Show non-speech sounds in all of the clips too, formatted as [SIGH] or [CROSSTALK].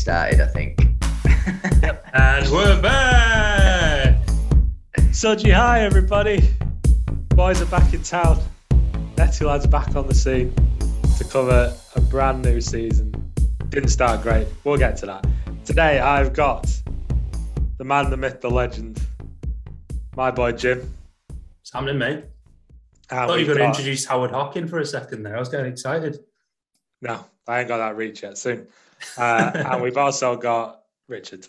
started, I think. [LAUGHS] And we're back. Soji, hi everybody. Boys are back in town. Netty lads back on the scene to cover a brand new season. Didn't start great. We'll get to that. Today I've got the man, the myth, the legend, my boy Jim. It's happening, mate. I thought you were going to introduce Howard Hockin for a second there. I was getting excited. No, I ain't got that reach yet. Soon. Uh, and we've also got Richard.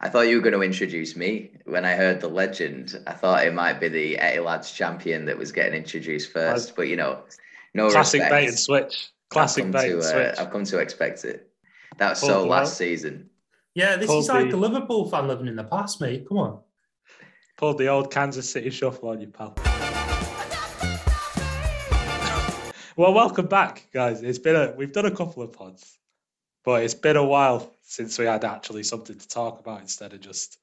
I thought you were going to introduce me. When I heard the legend, I thought it might be the Etty Lads champion that was getting introduced first. But you know, no Classic respect. bait and switch. Classic I've bait to, and uh, switch. I've come to expect it. That was Pulled so last rope. season. Yeah, this Pulled is like the- a Liverpool fan living in the past, mate. Come on. Pulled the old Kansas City shuffle on you, pal. well, welcome back, guys. It's been a we've done a couple of pods, but it's been a while since we had actually something to talk about instead of just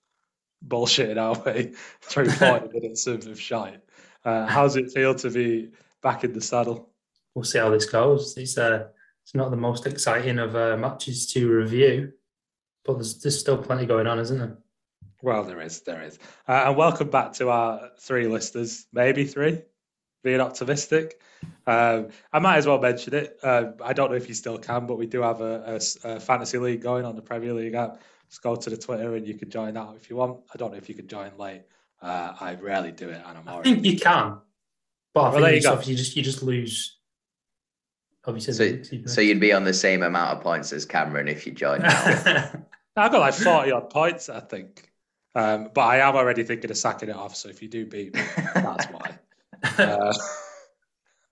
bullshitting our way [LAUGHS] through [LAUGHS] 40 minutes of, of shite. Uh, how's it feel to be back in the saddle? We'll see how this goes. It's uh, it's not the most exciting of uh, matches to review, but there's, there's still plenty going on, isn't there? Well, there is, there is. Uh, and welcome back to our three listers, maybe three, being optimistic. Um, I might as well mention it. Uh, I don't know if you still can, but we do have a fantasy league going on the Premier League app. Just go to the Twitter and you can join that if you want. I don't know if you can join late. Uh, I rarely do it, and I'm I think you can, but I Well, think there you it's go. obviously you just you just lose. Obviously, So, you so you'd be on the same amount of points as Cameron if you joined [LAUGHS] now. play. [LAUGHS] I've got like 40 odd points, I think. Um, but I am already thinking of sacking it off. So if you do beat me, that's why. Uh,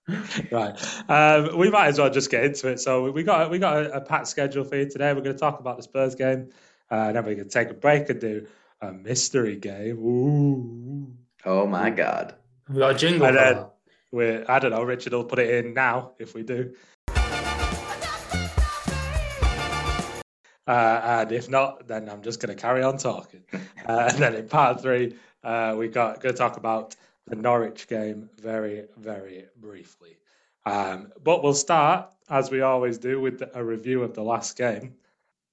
[LAUGHS] right. Um, we might as well just get into it. So we got we got a, a packed schedule for you today. We're going to talk about the Spurs game, uh, and then we're going to take a break and do a mystery game. Ooh. oh my God. We've got a jingle And then- We're, I don't know. Richard will put it in now if we do. Uh, and if not, then I'm just going to carry on talking. Uh, [LAUGHS] and then in part three, uh, we got going to talk about the Norwich game very, very briefly. Um, but we'll start as we always do with a review of the last game.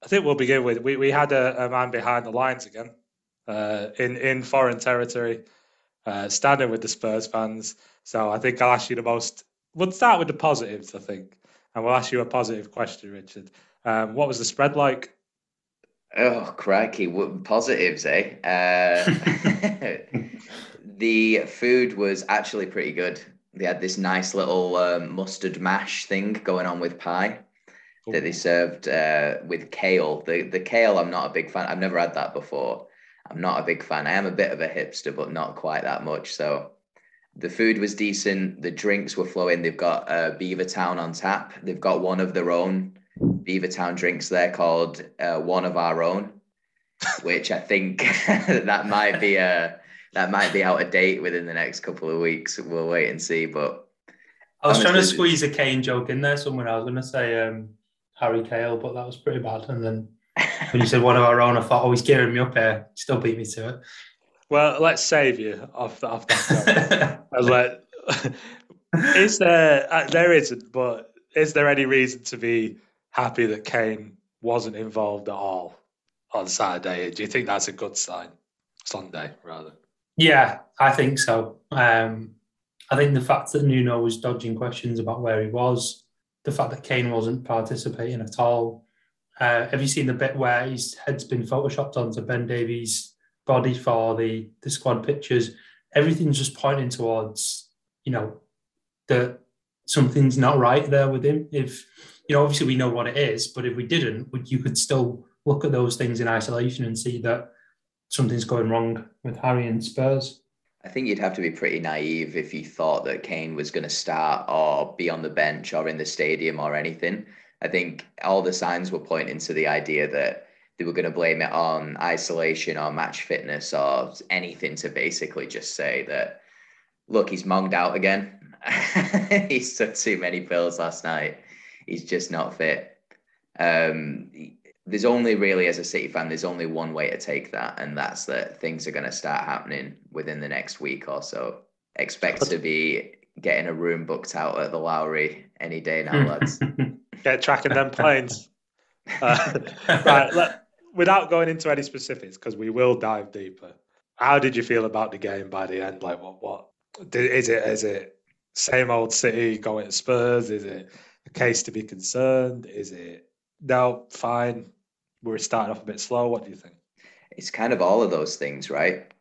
I think we'll begin with we, we had a, a man behind the lines again uh, in in foreign territory, uh, standing with the Spurs fans. So I think I'll ask you the most. We'll start with the positives, I think, and we'll ask you a positive question, Richard. Um, what was the spread like? Oh, crikey. What positives, eh? Uh, [LAUGHS] [LAUGHS] the food was actually pretty good. They had this nice little um, mustard mash thing going on with pie that they served uh, with kale. The the kale, I'm not a big fan. I've never had that before. I'm not a big fan. I am a bit of a hipster, but not quite that much. So the food was decent. The drinks were flowing. They've got uh, Beavertown on tap. They've got one of their own Beavertown drinks there called uh, One of Our Own, which I think [LAUGHS] that might be a that might be out of date within the next couple of weeks. We'll wait and see. But I was trying to squeeze a Kane joke in there somewhere. I was going to say um, Harry Kale, but that was pretty bad. And then [LAUGHS] when you said one of our own, I thought, oh, he's gearing me up here. Still beat me to it. Well, let's save you off, off that. I was like, [LAUGHS] is there uh, there isn't, but is there any reason to be happy that Kane wasn't involved at all on Saturday? Do you think that's a good sign? Sunday, rather. Yeah, I think so. Um, I think the fact that Nuno was dodging questions about where he was, the fact that Kane wasn't participating at all. Uh, have you seen the bit where his head's been photoshopped onto Ben Davies' body for the, the squad pictures? Everything's just pointing towards, you know, that something's not right there with him. If, you know, obviously we know what it is, but if we didn't, you could still look at those things in isolation and see that something's going wrong with Harry and Spurs. I think you'd have to be pretty naive if you thought that Kane was going to start or be on the bench or in the stadium or anything. I think all the signs were pointing to the idea that they were going to blame it on isolation or match fitness or anything to basically just say that, look, he's monged out again. [LAUGHS] he took too many pills last night. He's just not fit. Um, there's only really, as a City fan, there's only one way to take that, and that's that things are going to start happening within the next week or so. Expect to be getting a room booked out at the Lowry any day now, lads. [LAUGHS] Get tracking them planes. Uh, [LAUGHS] right, let, without going into any specifics, because we will dive deeper. How did you feel about the game by the end? Like, what, what is it? Is it same old City going to Spurs? Is it a case to be concerned? Is it no, fine? We're starting off a bit slow. What do you think? It's kind of all of those things, right?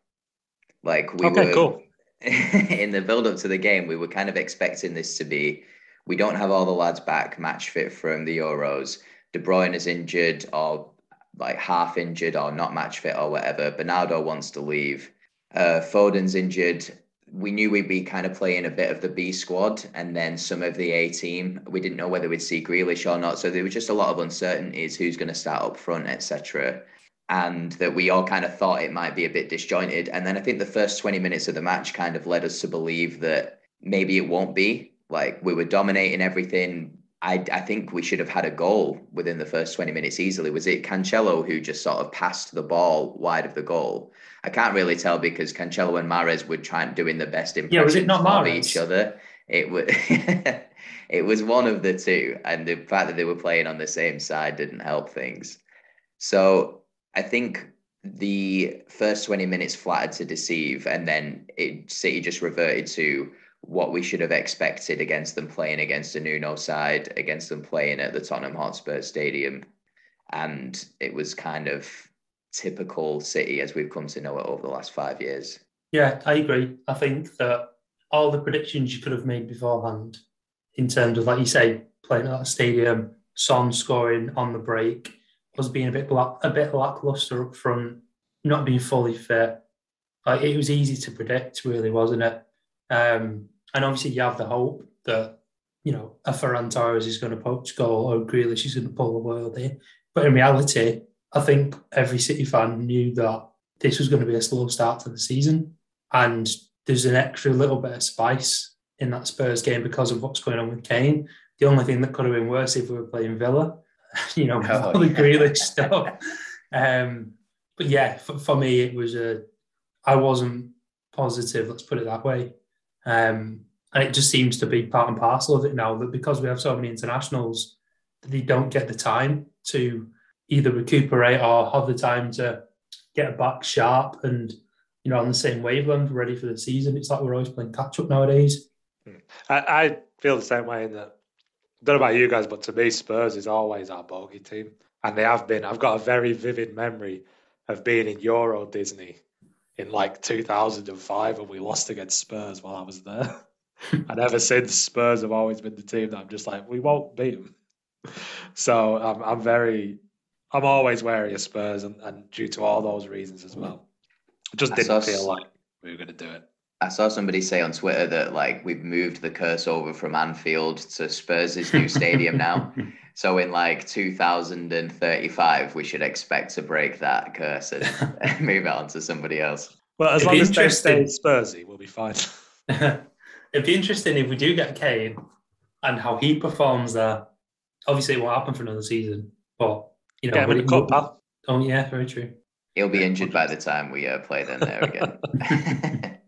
Like we okay, were cool. [LAUGHS] in the build up to the game, we were kind of expecting this to be we don't have all the lads back match fit from the Euros. De Bruyne is injured or like half injured or not match fit or whatever. Bernardo wants to leave. Uh, Foden's injured. We knew we'd be kind of playing a bit of the B squad and then some of the A team. We didn't know whether we'd see Grealish or not. So there was just a lot of uncertainties who's going to start up front, etc. And that we all kind of thought it might be a bit disjointed. And then I think the first 20 minutes of the match kind of led us to believe that maybe it won't be. Like we were dominating everything. I, I think we should have had a goal within the first 20 minutes easily. Was it Cancelo who just sort of passed the ball wide of the goal? I can't really tell because Cancelo and Mahrez were trying doing the best impressions yeah, was it not of Mahrez? each other. It was [LAUGHS] it was one of the two, and the fact that they were playing on the same side didn't help things. So I think the first 20 minutes flattered to deceive, and then it City just reverted to what we should have expected against them playing against a Nuno side, against them playing at the Tottenham Hotspur Stadium. And it was kind of typical City as we've come to know it over the last five years. Yeah, I agree. I think that all the predictions you could have made beforehand, in terms of, like you say, playing at a stadium, Son scoring on the break, was being a bit black, a bit lackluster up front, not being fully fit. Like it was easy to predict, really, wasn't it? Um, and obviously, you have the hope that you know a Ferran Torres is going to poach goal or Grealish is going to pull the world in. But in reality, I think every City fan knew that this was going to be a slow start to the season, and there's an extra little bit of spice in that Spurs game because of what's going on with Kane. The only thing that could have been worse if we were playing Villa, [LAUGHS] you know, [LAUGHS] with Oh, all the. Grealish stuff. Um, but yeah, for, for me, it was a. I wasn't positive. Let's put it that way. Um, and it just seems to be part and parcel of it now that because we have so many internationals, they don't get the time to either recuperate or have the time to get back sharp and you know on the same wavelength, ready for the season. It's like we're always playing catch up nowadays. I, I feel the same way in that. I don't know about you guys, but to me, Spurs is always our bogey team, and they have been. I've got a very vivid memory of being in Euro Disney in like 2005 when we lost against Spurs while I was there. [LAUGHS] and ever since, Spurs have always been the team that I'm just like, we won't beat them. [LAUGHS] So I'm, I'm very, I'm always wary of Spurs, and, and due to all those reasons as well. It just I didn't saw feel like we were going to do it. I saw somebody say on Twitter that like we've moved the curse over from Anfield to Spurs' new stadium now. [LAUGHS] So in like 2035, we should expect to break that curse and [LAUGHS] move it on to somebody else. Well, as It'd long as they stay. Spursy, we'll be fine. [LAUGHS] It'd be interesting if we do get Kane and how he performs there. Obviously, it won't happen for another season, but you know, Get him when in it- the cup, pal. Oh yeah, very true. He'll be injured by the time we uh, play them there again. [LAUGHS]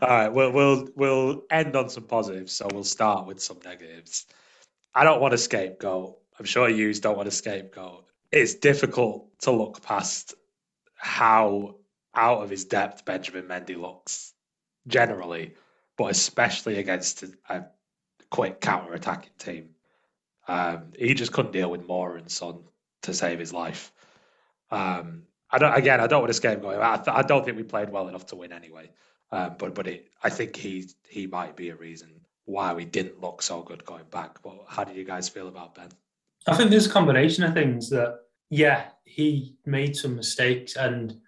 All right, we'll we'll we'll end on some positives, so we'll start with some negatives. I don't want a scapegoat. I'm sure you don't want a scapegoat. It's difficult to look past how out of his depth Benjamin Mendy looks generally, but especially against a, quick counter-attacking team. Um, he just couldn't deal with Moura and Son to save his life. Um, I don't. Again, I don't want to scapegoat. I, th- I don't think we played well enough to win anyway. Um, but but it, I think he he might be a reason why we didn't look so good going back. But how did you guys feel about Ben? I think there's a combination of things that, yeah, he made some mistakes, and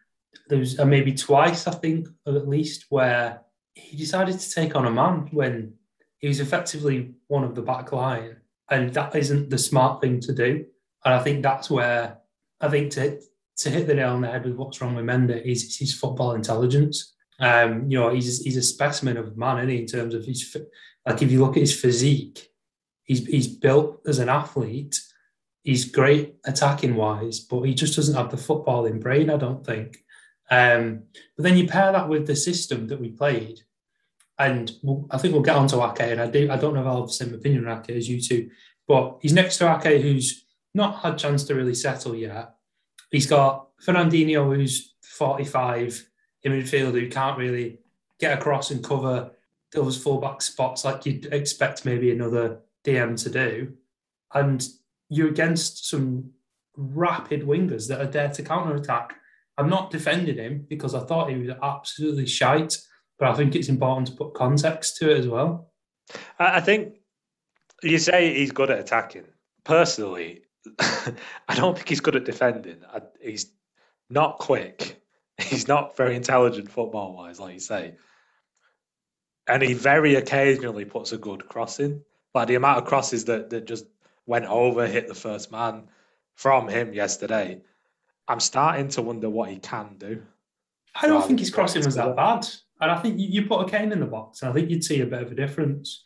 there was uh, maybe twice, I think, at least, where he decided to take on a man when he was effectively one of the back line, and that isn't the smart thing to do. And I think that's where I think to to hit the nail on the head with what's wrong with Mendy is his football intelligence. Um, you know, he's he's a specimen of man, isn't he, in terms of his like if you look at his physique, he's he's built as an athlete. He's great attacking wise, but he just doesn't have the footballing brain. I don't think. Um, but then you pair that with the system that we played, and we'll, I think we'll get on to Ake. And I do I don't know if I'll have the same opinion on Ake as you two, but he's next to Ake, who's not had chance to really settle yet. He's got Fernandinho, who's 45 in midfield, who can't really get across and cover those fullback spots like you'd expect maybe another DM to do. And you're against some rapid wingers that are there to counter attack. I'm not defending him because I thought he was absolutely shite, but I think it's important to put context to it as well. I think you say he's good at attacking. Personally, [LAUGHS] I don't think he's good at defending. He's not quick. [LAUGHS] He's not very intelligent football wise, like you say. And he very occasionally puts a good cross in. Like the amount of crosses that, that just went over, hit the first man from him yesterday. I'm starting to wonder what he can do. I don't think his crossing was that bad. And I think you, put a Kane in the box, and I think you'd see a bit of a difference.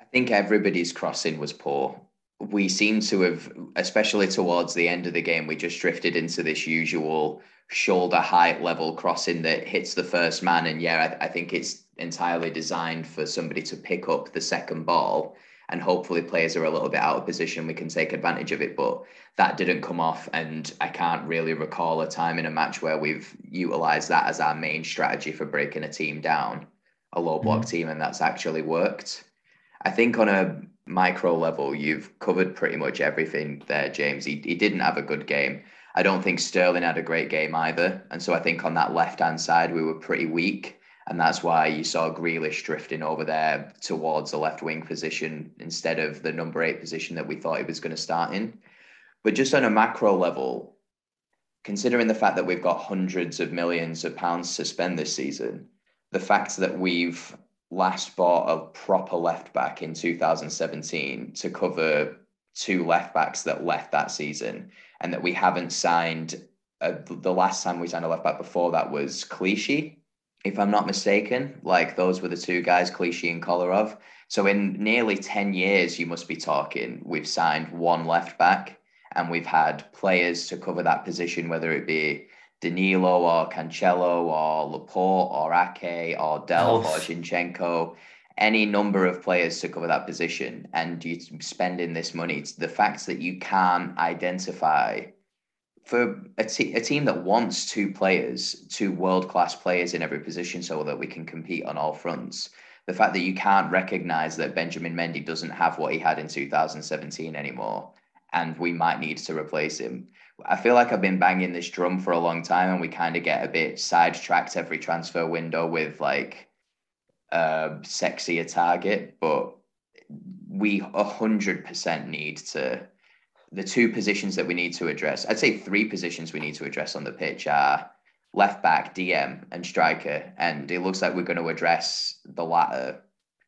I think everybody's crossing was poor. We seem to have, especially towards the end of the game, we just drifted into this usual shoulder height level crossing that hits the first man. And yeah, I, I think it's entirely designed for somebody to pick up the second ball and hopefully players are a little bit out of position we can take advantage of it. But that didn't come off and i can't really recall a time in a match where we've utilized that as our main strategy for breaking a team down a low block mm-hmm. team and that's actually worked. I think on a micro level you've covered pretty much everything there james. He, he didn't have a good game. I don't think sterling had a great game either and so i think on that left hand side we were pretty weak and that's why you saw Grealish drifting over there towards the left wing position instead of the number eight position that we thought he was going to start in. But just on a macro level, considering the fact that we've got hundreds of millions of pounds to spend this season, the fact that we've last bought a proper left back in 2017 to cover two left backs that left that season, and that we haven't signed. Uh, the last time we signed a left back before that was Clichy, if I'm not mistaken. Like those were the two guys, Clichy and Kolarov. So in nearly 10 years, you must be talking, we've signed one left back and we've had players to cover that position, whether it be Danilo or Cancelo or Laporte or Ake or Delph or Zinchenko, any number of players to cover that position. And you're spending this money, it's the fact that you can't identify for a, team that wants two players, two world class players in every position, so that we can compete on all fronts. The fact that you can't recognize that Benjamin Mendy doesn't have what he had in 2017 anymore, and we might need to replace him. I feel like I've been banging this drum for a long time, and we kind of get a bit sidetracked every transfer window with like a sexier target, but we 100% need to the two positions that we need to address, I'd say three positions we need to address on the pitch are left back, DM, and striker. And it looks like we're going to address the latter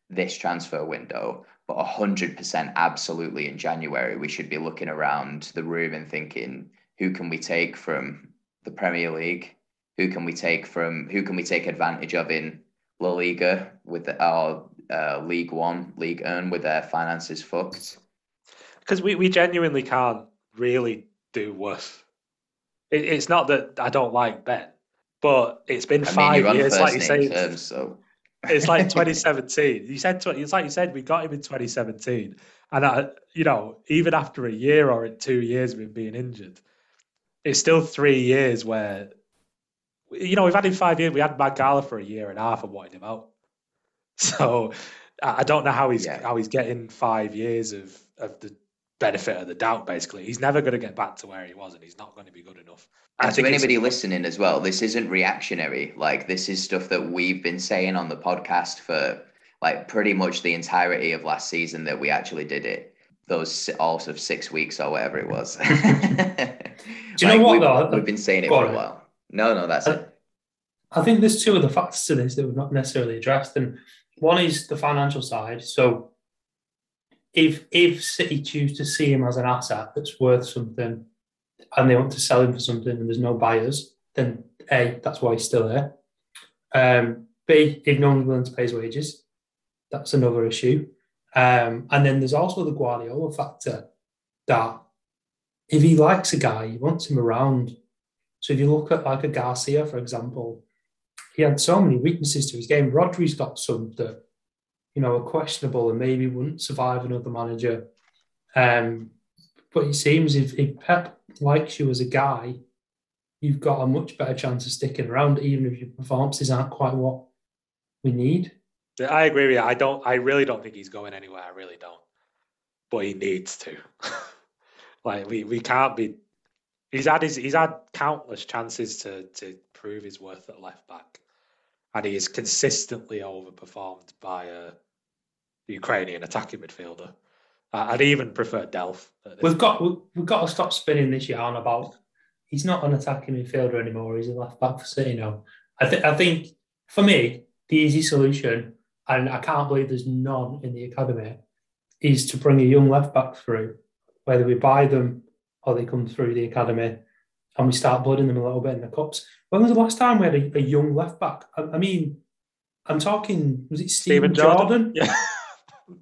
this transfer window. But 100% absolutely in January, we should be looking around the room and thinking, who can we take from the Premier League? Who can we take from, who can we take advantage of in La Liga with our uh, League One, League Earn with their finances fucked? Because we, we genuinely can't really do worse. It, it's not that I don't like Ben, but it's been I five mean, years, like you say. Terms, so. it's like [LAUGHS] 2017. You said it's like you said we got him in 2017, and I, you know, even after a year or two years of him being injured, it's still three years where, you know, we've had him five years. We had Mangala for a year and a half and wanted him out. [LAUGHS] So I don't know how he's yeah. how he's getting five years of of the benefit of the doubt, basically. He's never going to get back to where he was and he's not going to be good enough. And to anybody listening as well, this isn't reactionary. Like, this is stuff that we've been saying on the podcast for like pretty much the entirety of last season that we actually did it. Those all of six weeks or whatever it was. [LAUGHS] Do you like, know what? We've, though? we've been saying it for a while. No, no, that's I, it. I think there's two other factors to this that we've not necessarily addressed. And one is the financial side. So if if City choose to see him as an asset that's worth something, and they want to sell him for something, and there's no buyers, then a that's why he's still there. Um, B if no one's willing to pay his wages, that's another issue. Um, and then there's also the Guardiola factor that if he likes a guy, he wants him around. So if you look at like a Garcia, for example, he had so many weaknesses to his game. Rodri's got some that you know, are questionable and maybe wouldn't survive another manager. Um, But it seems if, if Pep likes you as a guy, you've got a much better chance of sticking around, even if your performances aren't quite what we need. I agree with you. I don't. I really don't think he's going anywhere. I really don't. But he needs to. [LAUGHS] like we, we can't be. He's had his, he's had countless chances to to prove his worth at left back, and he is consistently overperformed by a Ukrainian attacking midfielder. I'd even prefer Delph. We've got we've got to stop spinning this yarn about he's not an attacking midfielder anymore. He's a left back for City now. I think I think for me the easy solution, and I can't believe there's none in the academy, is to bring a young left back through, whether we buy them or they come through the academy, and we start blooding them a little bit in the cups. When was the last time we had a, a young left back? I, I, mean, I'm talking. Was it Stephen, Jordan? Jordan? Yeah. [LAUGHS]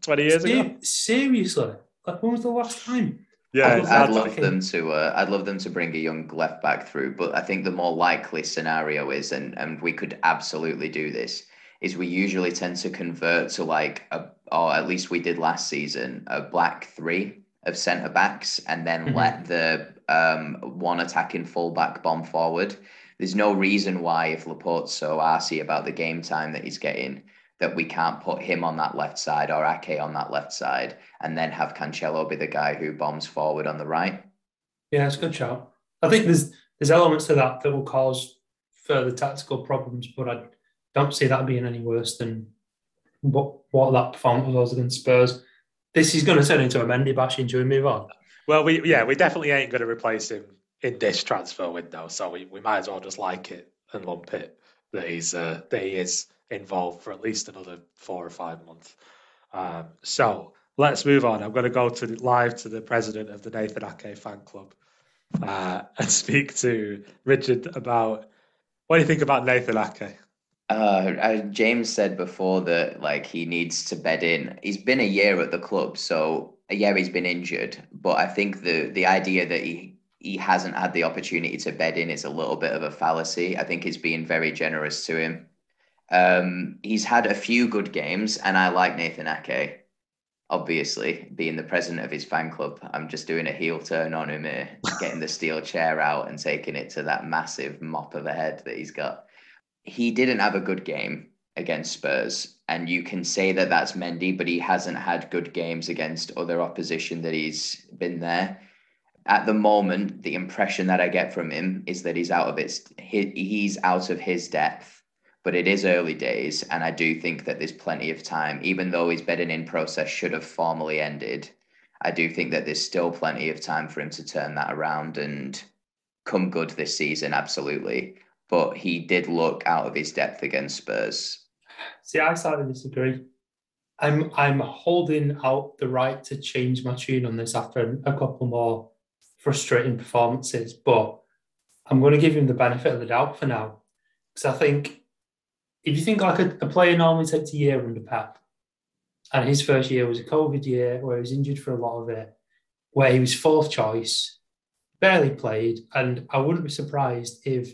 20 years ago. Seriously, like when was the last time? Yeah, I'd, I'd love them to. Uh, I'd love them to bring a young left back through, but I think the more likely scenario is, and and we could absolutely do this, is we usually tend to convert to like a, or at least we did last season, a black three of centre backs, and then mm-hmm. let the um, one attacking fullback bomb forward. There's no reason why, if Laporte's so arsy about the game time that he's getting, that we can't put him on that left side or Ake on that left side and then have Cancelo be the guy who bombs forward on the right. Yeah, it's a good shout. I think there's there's elements to that that will cause further tactical problems, but I don't see that being any worse than what what that performance was against Spurs. This is going to turn into a Mendy bashing. Do we move on? Well, we yeah, we definitely ain't going to replace him in this transfer window, so we, we might as well just like it and lump it that he's uh, that he is involved for at least another four or five months. Um, so let's move on. I'm going to go to live to the president of the Nathan Ake fan club uh, and [LAUGHS] speak to Richard about what do you think about Nathan Ake? Uh, James said before that like he needs to bed in. He's been a year at the club, so yeah, he's been injured. But I think the the idea that he he hasn't had the opportunity to bed in is a little bit of a fallacy. I think he's being very generous to him. Um, he's had a few good games, and I like Nathan Ake. Obviously, being the president of his fan club, I'm just doing a heel turn on him here, getting the steel chair out and taking it to that massive mop of a head that he's got. He didn't have a good game against Spurs, and you can say that that's Mendy, but he hasn't had good games against other opposition that he's been there. At the moment, the impression that I get from him is that he's out of its he's out of his depth but it is early days. And I do think that there's plenty of time, even though his bedding in process should have formally ended. I do think that there's still plenty of time for him to turn that around and come good this season, absolutely. But he did look out of his depth against Spurs. See, I slightly disagree. I'm I'm holding out the right to change my tune on this after a couple more frustrating performances, but I'm going to give him the benefit of the doubt for now because I think if you think like a, a player normally takes a year under Pep, and his first year was a COVID year where he was injured for a lot of it, where he was fourth choice, barely played, and I wouldn't be surprised if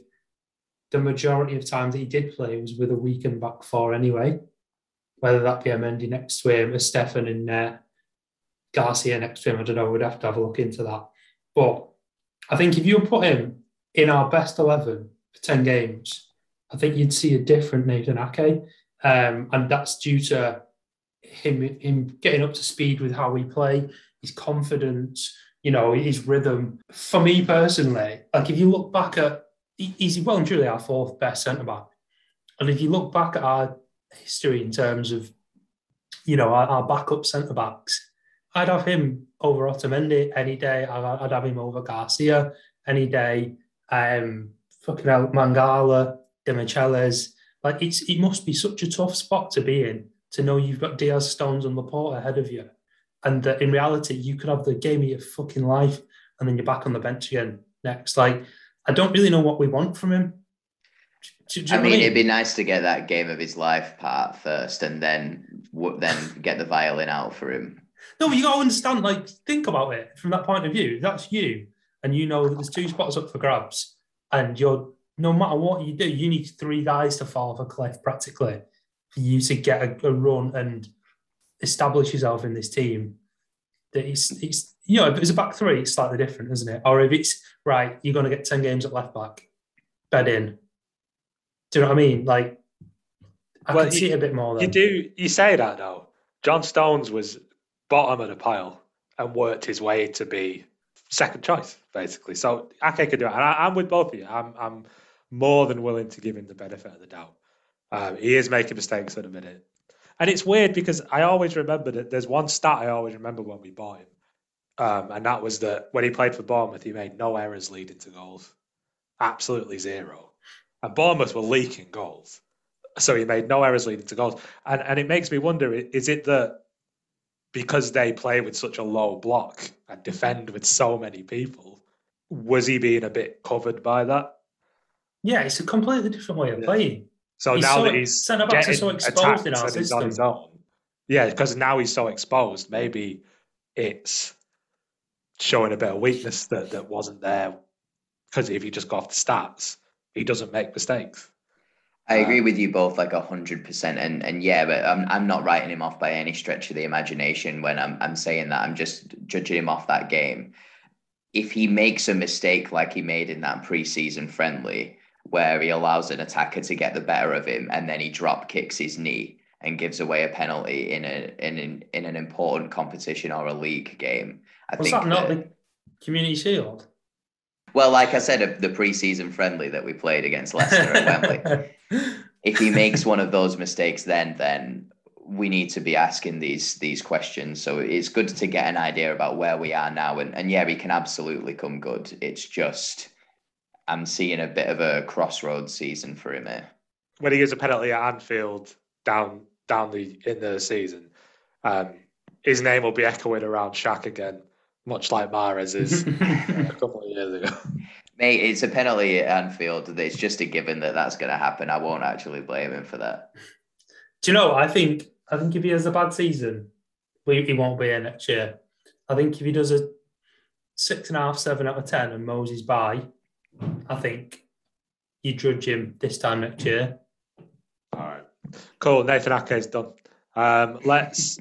the majority of time that he did play was with a weakened back four anyway, whether that be Mendy next to him, a Stefan in there, Garcia next to him. I don't know. We'd have to have a look into that. But I think if you put him in our best eleven for ten games, I think you'd see a different Nathan Ake, um, and that's due to him him getting up to speed with how we play, his confidence, you know, his rhythm. For me personally, like if you look back at, he's well and truly our fourth best centre back, and if you look back at our history in terms of, you know, our, our backup centre backs, I'd have him over Otamendi any day. I'd, have him over Garcia any day. Um, fucking out Mangala, Demichelis. Like it's it must be such a tough spot to be in to know you've got Dias Stones and Laporte ahead of you, and that in reality you could have the game of your fucking life, and then you're back on the bench again next. Like I don't really know what we want from him. Do, do I mean, it'd be nice to get that game of his life part first, and then then get the violin out for him. No, you got to understand. Like, think about it from that point of view. That's you, and you know that there's two spots up for grabs, and you're no matter what you do, you need three guys to fall off a cliff practically for you to get a, a run and establish yourself in this team. That it's, it's you know, if it's a back three, it's slightly different, isn't it? Or if it's right, you're going to get 10 games at left back, bed in. Do you know what I mean? Like, I well, can see it a bit more. You do, you say that though. John Stones was bottom of the pile and worked his way to be second choice, basically. So Ake could do it. And I, am with both of you. I'm, I'm more than willing to give him the benefit of the doubt. Um, he is making mistakes at the minute. And it's weird because I always remember that there's one stat I always remember when we bought him. Um, and that was that when he played for Bournemouth, he made no errors leading to goals. Absolutely zero. And Bournemouth were leaking goals. So he made no errors leading to goals. And, and it makes me wonder is it that because they play with such a low block and defend with so many people, was he being a bit covered by that? Yeah, it's a completely different way of yeah. playing. So he's now so, that he's centre backs are so exposed in our system. On his own, yeah, because now he's so exposed, maybe it's showing a bit of weakness that, that wasn't there. Because if you just go off the stats, he doesn't make mistakes. I agree um, with you both like a hundred percent and and yeah, but I'm I'm not writing him off by any stretch of the imagination when I'm I'm saying that. I'm just judging him off that game. If he makes a mistake like he made in that preseason friendly, where he allows an attacker to get the better of him and then he drop kicks his knee and gives away a penalty in a in an in an important competition or a league game. I Was think that not that, the Community Shield? Well, like I said, the preseason friendly that we played against Leicester at Wembley. [LAUGHS] if he makes one of those mistakes, then then we need to be asking these these questions. So it's good to get an idea about where we are now. And and yeah, we can absolutely come good. It's just I'm seeing a bit of a crossroads season for him here. When he gets a penalty at Anfield down down the in the season, um, his name will be echoing around Shaq again, much like Mahrez is [LAUGHS] a couple of years ago. Mate, it's a penalty at Anfield. It's just a given that that's going to happen. I won't actually blame him for that. Do you know? I think I think if he has a bad season, he won't be here next year. I think if he does a six and a half, seven out of ten, and Moses by, I think you judge him this time next year. All right, cool. Nathan Ake's done. Um, let's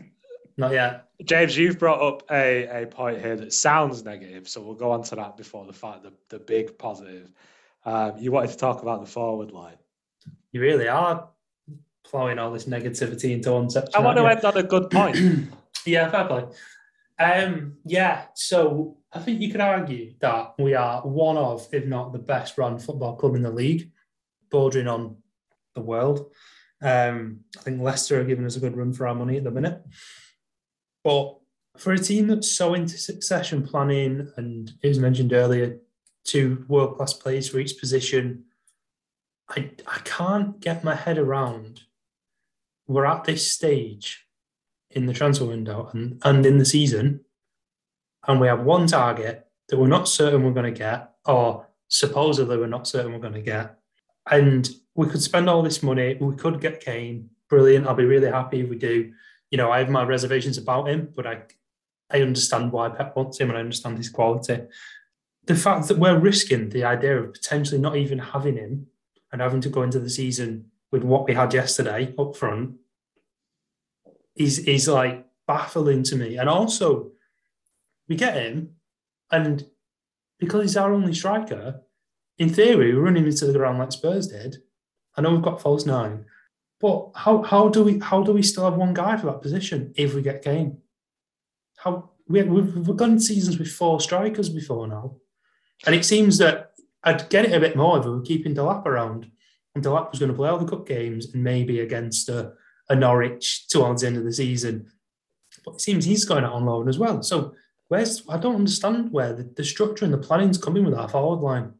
not yet. James, you've brought up a, a point here that sounds negative, so we'll go on to that before the fact the, the big positive. Um, you wanted to talk about the forward line. You really are plowing all this negativity into one section. I want to end on a good point. [CLEARS THROAT] yeah, fair play. Um, yeah, so I think you could argue that we are one of, if not the best run football club in the league, bordering on the world. Um, I think Leicester are giving us a good run for our money at the minute. But for a team that's so into succession planning, and it was mentioned earlier, two world class players for each position, I, I can't get my head around. We're at this stage in the transfer window and, and in the season, and we have one target that we're not certain we're going to get, or supposedly we're not certain we're going to get. And we could spend all this money, we could get Kane, brilliant. I'll be really happy if we do you know, I have my reservations about him, but I I understand why Pep wants him and I understand his quality. The fact that we're risking the idea of potentially not even having him and having to go into the season with what we had yesterday up front is is like baffling to me. And also, we get him, and because he's our only striker, in theory, we're running into the ground like Spurs did. I know we've got false nine, but how how do we how do we still have one guy for that position if we get Kane? How we, we've, we've gone seasons with four strikers before now, and it seems that I'd get it a bit more if we were keeping Delap around, and Delap was going to play all the cup games and maybe against a, a Norwich towards the end of the season. But it seems he's going out on loan as well. So where's I don't understand where the, the structure and the planning's coming with our forward line.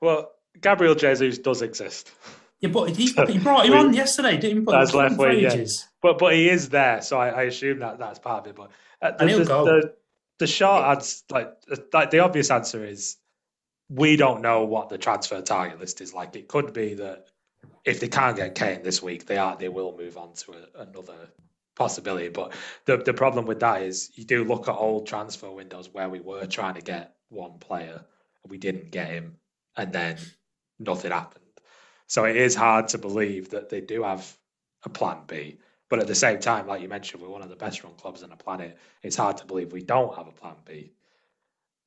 Well, Gabriel Jesus does exist. [LAUGHS] Yeah, but he, he brought him we, on yesterday, didn't he? That's left wing, yeah. But but he is there, so I, I assume that that's part of it. But uh, the, the, the, the, short answer, like like the obvious answer is, we don't know what the transfer target list is like. It could be that if they can't get Kane this week, they are they will move on to a, another possibility. But the the problem with that is you do look at old transfer windows where we were trying to get one player and we didn't get him, and then nothing happened. So it is hard to believe that they do have a plan B. But at the same time, like you mentioned, we're one of the best run clubs on the planet. It's hard to believe we don't have a plan B.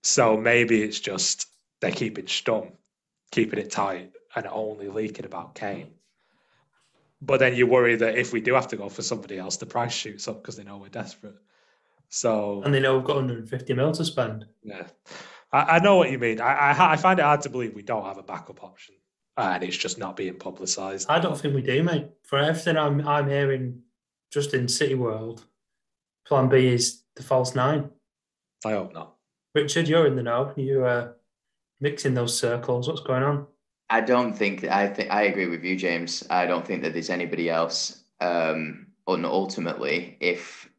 So maybe it's just they're keeping stum, keeping it tight, and only leaking about Kane. But then you worry that if we do have to go for somebody else, the price shoots up because they know we're desperate. So and they know we've got 150 mil to spend. Yeah, I, I know what you mean. I, I, I find it hard to believe we don't have a backup option, and it's just not being publicised. I don't think we do, mate. For everything I'm I'm hearing, just in City World, Plan B is the false nine. I hope not. Richard, you're in the know. You uh, mixing those circles. What's going on? I don't think I think I agree with you, James. I don't think that there's anybody else. Um, and ultimately, if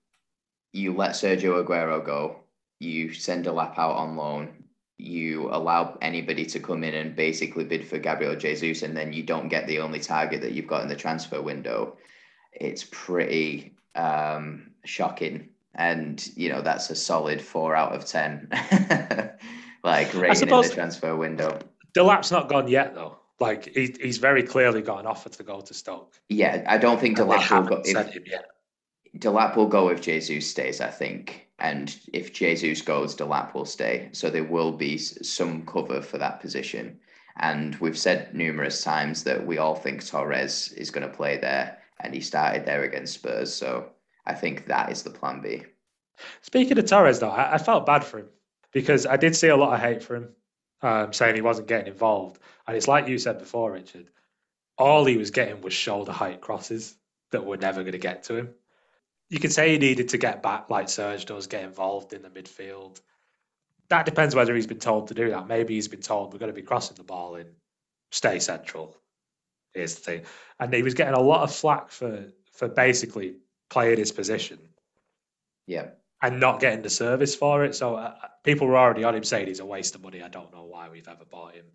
you let Sergio Aguero go, you send Delap out on loan, you allow anybody to come in and basically bid for Gabriel Jesus, and then you don't get the only target that you've got in the transfer window. It's pretty um, shocking, and you know that's a solid four out of ten, [LAUGHS] like rating in the transfer window. Delap's not gone yet, though. Like he, he's very clearly got an offer to go to Stoke. Yeah, I don't think Delap will go. If, Delap will go if Jesus stays, I think, and if Jesus goes, Delap will stay. So there will be some cover for that position. And we've said numerous times that we all think Torres is going to play there, and he started there against Spurs. So I think that is the plan B. Speaking of Torres, though, I, I felt bad for him because I did see a lot of hate for him um, saying he wasn't getting involved. And it's like you said before, Richard, all he was getting was shoulder height crosses that were never going to get to him. You could say he needed to get back like Serge does, get involved in the midfield. That depends whether he's been told to do that. Maybe he's been told we're going to be crossing the ball in, stay central. Here's the thing. And he was getting a lot of flack for for basically playing his position. Yeah and not getting the service for it. So uh, people were already on him saying he's a waste of money. I don't know why we've ever bought him.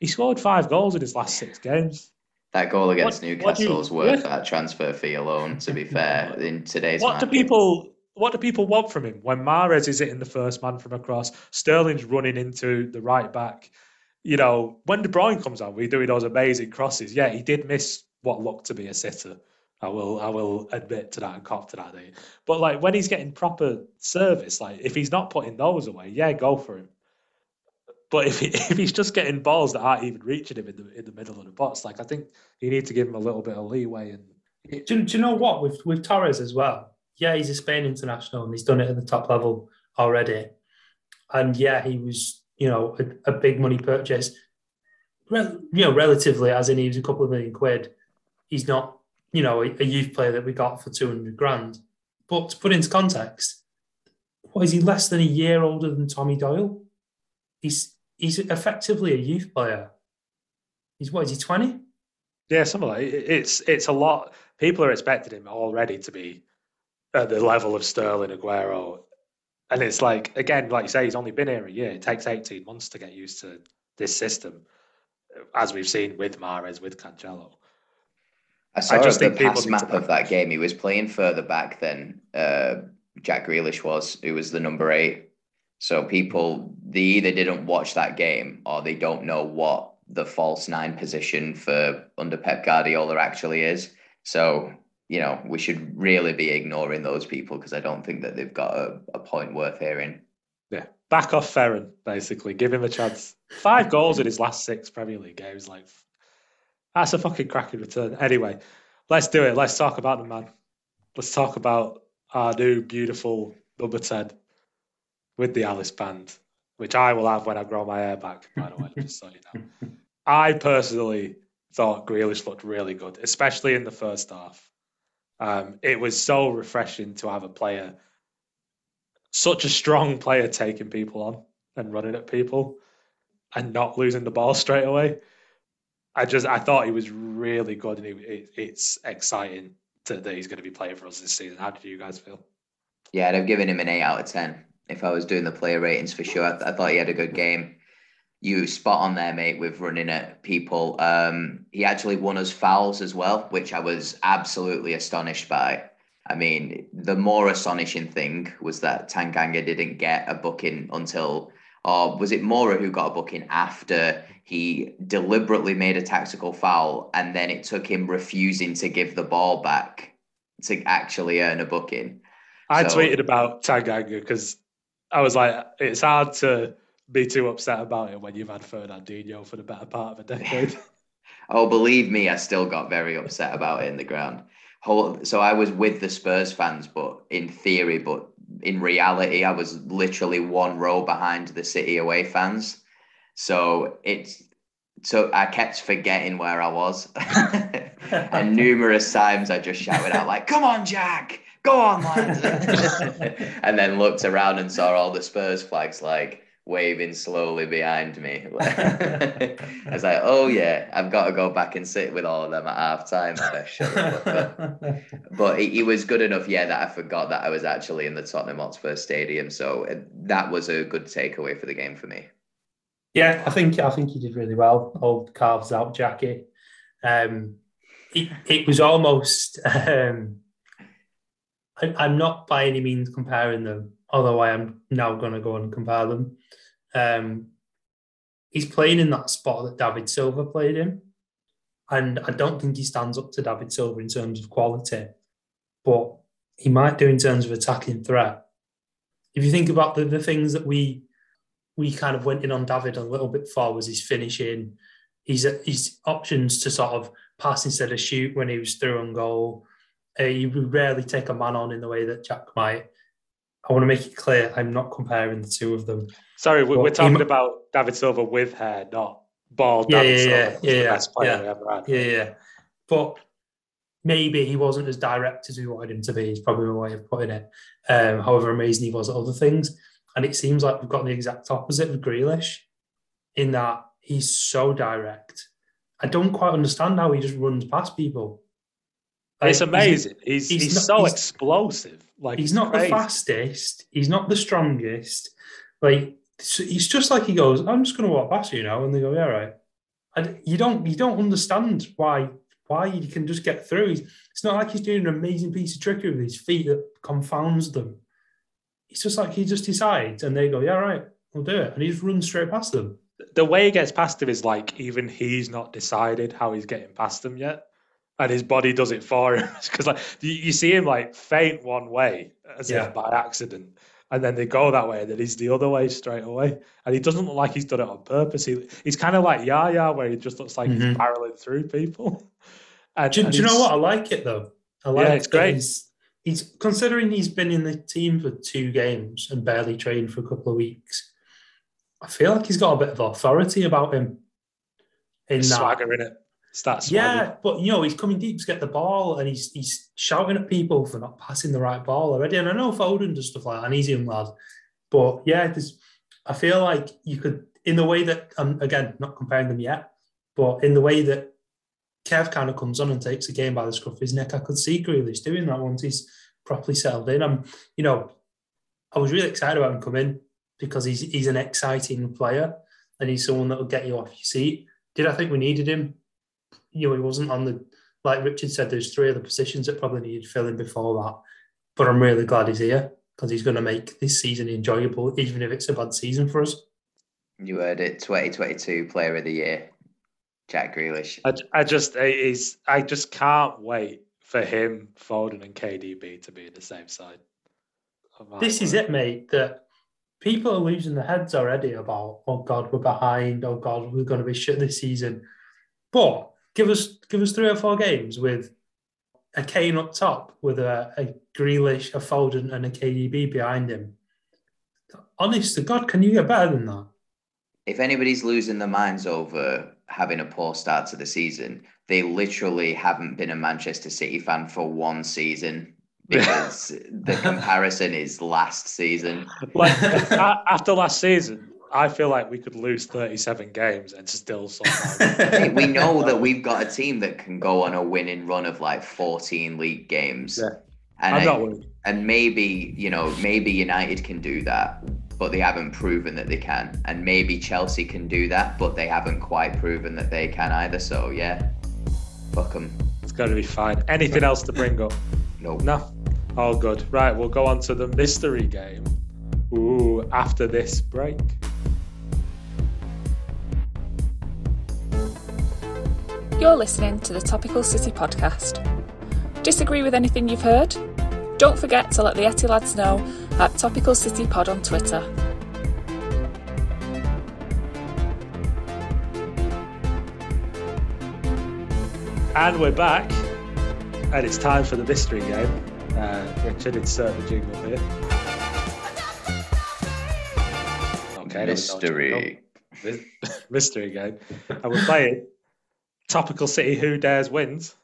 He scored five goals in his last six games. That goal against what, Newcastle is worth yeah. that transfer fee alone. To be fair, in today's what market. do people what do people want from him when Mahrez is hitting the first man from across, Sterling's running into the right back. You know, when De Bruyne comes on, we're doing those amazing crosses. Yeah, he did miss what looked to be a sitter I will I will admit to that and cop to that. Day. But like when he's getting proper service, like if he's not putting those away, yeah, go for him. But if he, [LAUGHS] if he's just getting balls that aren't even reaching him in the in the middle of the box, like I think you need to give him a little bit of leeway. And do, do you know what with with Torres as well? Yeah, he's a Spain international and he's done it at the top level already. And yeah, he was you know a, a big money purchase. You know, relatively, as in he was a couple of million quid. He's not you know, a, a youth player that we got for 200 grand. But to put into context, what is he less than a year older than Tommy Doyle? He's he's effectively a youth player. He's what is he 20? Yeah, something like it. it's it's a lot. People are expecting him already to be at the level of Sterling, Aguero, and it's like again, like you say, he's only been here a year. It takes eighteen months to get used to this system, as we've seen with Mahrez, with Cancelo. I saw I just the pass map of that game. He was playing further back than uh, Jack Grealish was, who was the number eight. So people, they either didn't watch that game or they don't know what the false nine position for under Pep Guardiola actually is. So you know we should really be ignoring those people because I don't think that they've got a, a point worth hearing. Yeah, back off Ferran, basically. Give him a chance. Five goals in his last six Premier League games. Like that's a fucking cracking return. Anyway, let's do it. Let's talk about the man. Let's talk about our new beautiful number 10 with the Alice band, which I will have when I grow my hair back, by the way, just so you know. [LAUGHS] I personally thought Grealish looked really good, especially in the first half. Um, it was so refreshing to have a player, such a strong player, taking people on and running at people and not losing the ball straight away. I just I thought he was really good, and it, it's exciting to, that he's going to be playing for us this season. How did you guys feel? Yeah, I'd have given him an eight out of ten if I was doing the player ratings for sure. I, th- I thought he had a good game. You spot on there, mate, with running at people. Um, he actually won us fouls as well, which I was absolutely astonished by. I mean, the more astonishing thing was that Tanganga didn't get a booking until or was it Moura who got a booking after he deliberately made a tactical foul and then it took him refusing to give the ball back to actually earn a booking. I So- tweeted about Tanganga because I was like, it's hard to be too upset about it when you've had Fernandinho for the better part of a decade. [LAUGHS] Oh, believe me, I still got very upset about it in the ground. Whole, so I was with the Spurs fans, but in theory, but in reality, I was literally one row behind the City away fans. So it's so I kept forgetting where I was, [LAUGHS] and [LAUGHS] numerous times I just shouted out like, "Come on, Jack! Go on, lads!" [LAUGHS] and then looked around and saw all the Spurs flags like waving slowly behind me. [LAUGHS] I was like, "Oh yeah, I've got to go back and sit with all of them at half time." I best shut up. But it, he was good enough, yeah, that I forgot that I was actually in the Tottenham Hotspur Stadium. So uh, that was a good takeaway for the game for me. Yeah, I think I think he did really well. Old calves out, Jackie. Um, it, it was almost. [LAUGHS] Um, I, I'm not by any means comparing them, although I am now going to go and compare them. Um, he's playing in that spot that David Silva played in, and I don't think he stands up to David Silva in terms of quality, but he might do in terms of attacking threat. If you think about the, the things that we we kind of went in on David a little bit for was his finishing, his his options to sort of pass instead of shoot when he was through on goal. Uh, he would rarely take a man on in the way that Jack might. I want to make it clear I'm not comparing the two of them. Sorry, we- Well, we're talking mu- about David Silva with hair, not bald Yeah, David yeah, Silva. yeah, yeah, best player yeah. ever had. Yeah, yeah. But maybe he wasn't as direct as we wanted him to be, is probably my way of putting it. Um, however amazing he was at other things. And it seems like we've got the exact opposite of Grealish in that he's so direct. I don't quite understand how he just runs past people. It's amazing. He's he's, he's not- so he's- explosive. Like He's not crazy. the fastest. He's not the strongest. Like he's just like he goes. I'm just going to walk past you now, and they go, "Yeah, right." And you don't you don't understand why why he can just get through. He's, it's not like he's doing an amazing piece of trickery with his feet that confounds them. It's just like he just decides, and they go, "Yeah, right, we'll do it," and he just runs straight past them. The way he gets past them is like even he's not decided how he's getting past them yet, and his body does it for him. [LAUGHS] Because like you, you see him like faint one way as Yeah. if by accident, and then they go that way, and then he's the other way straight away, and he doesn't look like he's done it on purpose. He he's kind of like Yaya, where he just looks like he's Mhm. barreling through people. [LAUGHS] And, Do, and do you know what? I like it though. I like Yeah, it's great. He's, he's considering he's been in the team for two games and barely trained for a couple of weeks. I feel like he's got a bit of authority about him. In that, swagger in it. Swagger. yeah, but you know he's coming deep to get the ball, and he's he's shouting at people for not passing the right ball already. And I know Foden does stuff like that, and he's young lad. But yeah, there's, I feel like you could, in the way that um, again, not comparing them yet, but in the way that Kev kind of comes on and takes the game by the scruff of his neck, I could see Grealish doing that once he's properly settled in. I'm, you know, I was really excited about him coming because he's he's an exciting player and he's someone that will get you off your seat. Did I think we needed him? You know, he wasn't on the like Richard said. There's three other positions that probably needed filling before that, but I'm really glad he's here because he's going to make this season enjoyable, even if it's a bad season for us. You heard it, 2022 Player of the Year, Jack Grealish. I, I just is I just can't wait for him, Foden, and KDB to be in the same side. Oh, my This is it, mate. That people are losing their heads already about, oh God, we're behind. Oh God, we're going to be shit this season. But give us give us three or four games with a Kane up top, with a, a Grealish, a Foden, and a KDB behind him. Honest to God, can you get better than that? If anybody's losing their minds over having a poor start to the season, they literally haven't been a Manchester City fan for one season [LAUGHS] because the comparison is last season. like after last season. I feel like we could lose 37 games and still somehow. [LAUGHS] We know that [LAUGHS] we've got a team that can go on a winning run of like 14 league games. Yeah. And, I'm not worried. and maybe, you know, maybe United can do that, but they haven't proven that they can. And maybe Chelsea can do that, but they haven't quite proven that they can either. So, yeah, fuck them. It's going to be fine. Anything else to bring up? Nope. No. All good. Right, we'll go on to the mystery game. Ooh, after this break. You're listening to the Topical City podcast. Disagree with anything you've heard? Don't forget to let the Etty lads know at Topical City Pod on Twitter. And we're back, and it's time for the mystery game. Uh, Richard, insert the jingle here. Okay, Mystery. [LAUGHS] Mystery game. And we're playing Topical City Who Dares Wins,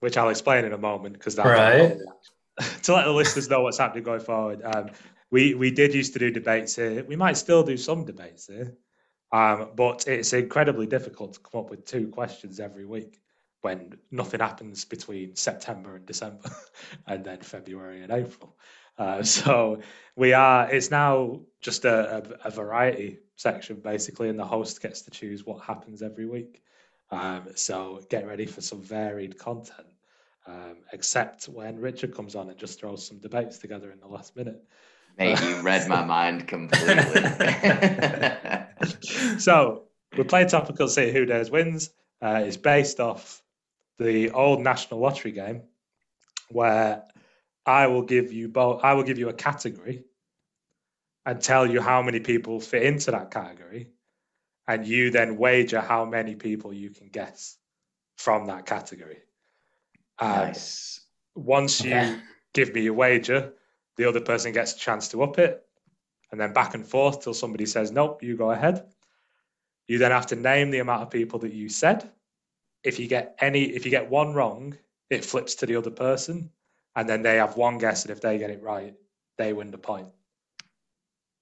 which I'll explain in a moment because that Right. [LAUGHS] to let the listeners know what's happening going forward. Um, we we did used to do debates here. We might still do some debates here, um, but it's incredibly difficult to come up with two questions every week when nothing happens between September and December, [LAUGHS] and then February and April. Uh, [LAUGHS] so we are. It's now just a, a, a variety section basically, and the host gets to choose what happens every week. Um, so get ready for some varied content. Um, except when Richard comes on and just throws some debates together in the last minute. Mate, you [LAUGHS] read my mind completely. [LAUGHS] [LAUGHS] so we play playing Topical see Who Dares Wins. Uh, it's based off the old National Lottery game, where I will give you both. I will give you a category and tell you how many people fit into that category, and you then wager how many people you can guess from that category. And nice. once you give me your wager, the other person gets a chance to up it, and then back and forth till somebody says, Nope, you go ahead. You then have to name the amount of people that you said. If you get any, if you get one wrong, it flips to the other person, and then they have one guess, and if they get it right, they win the point.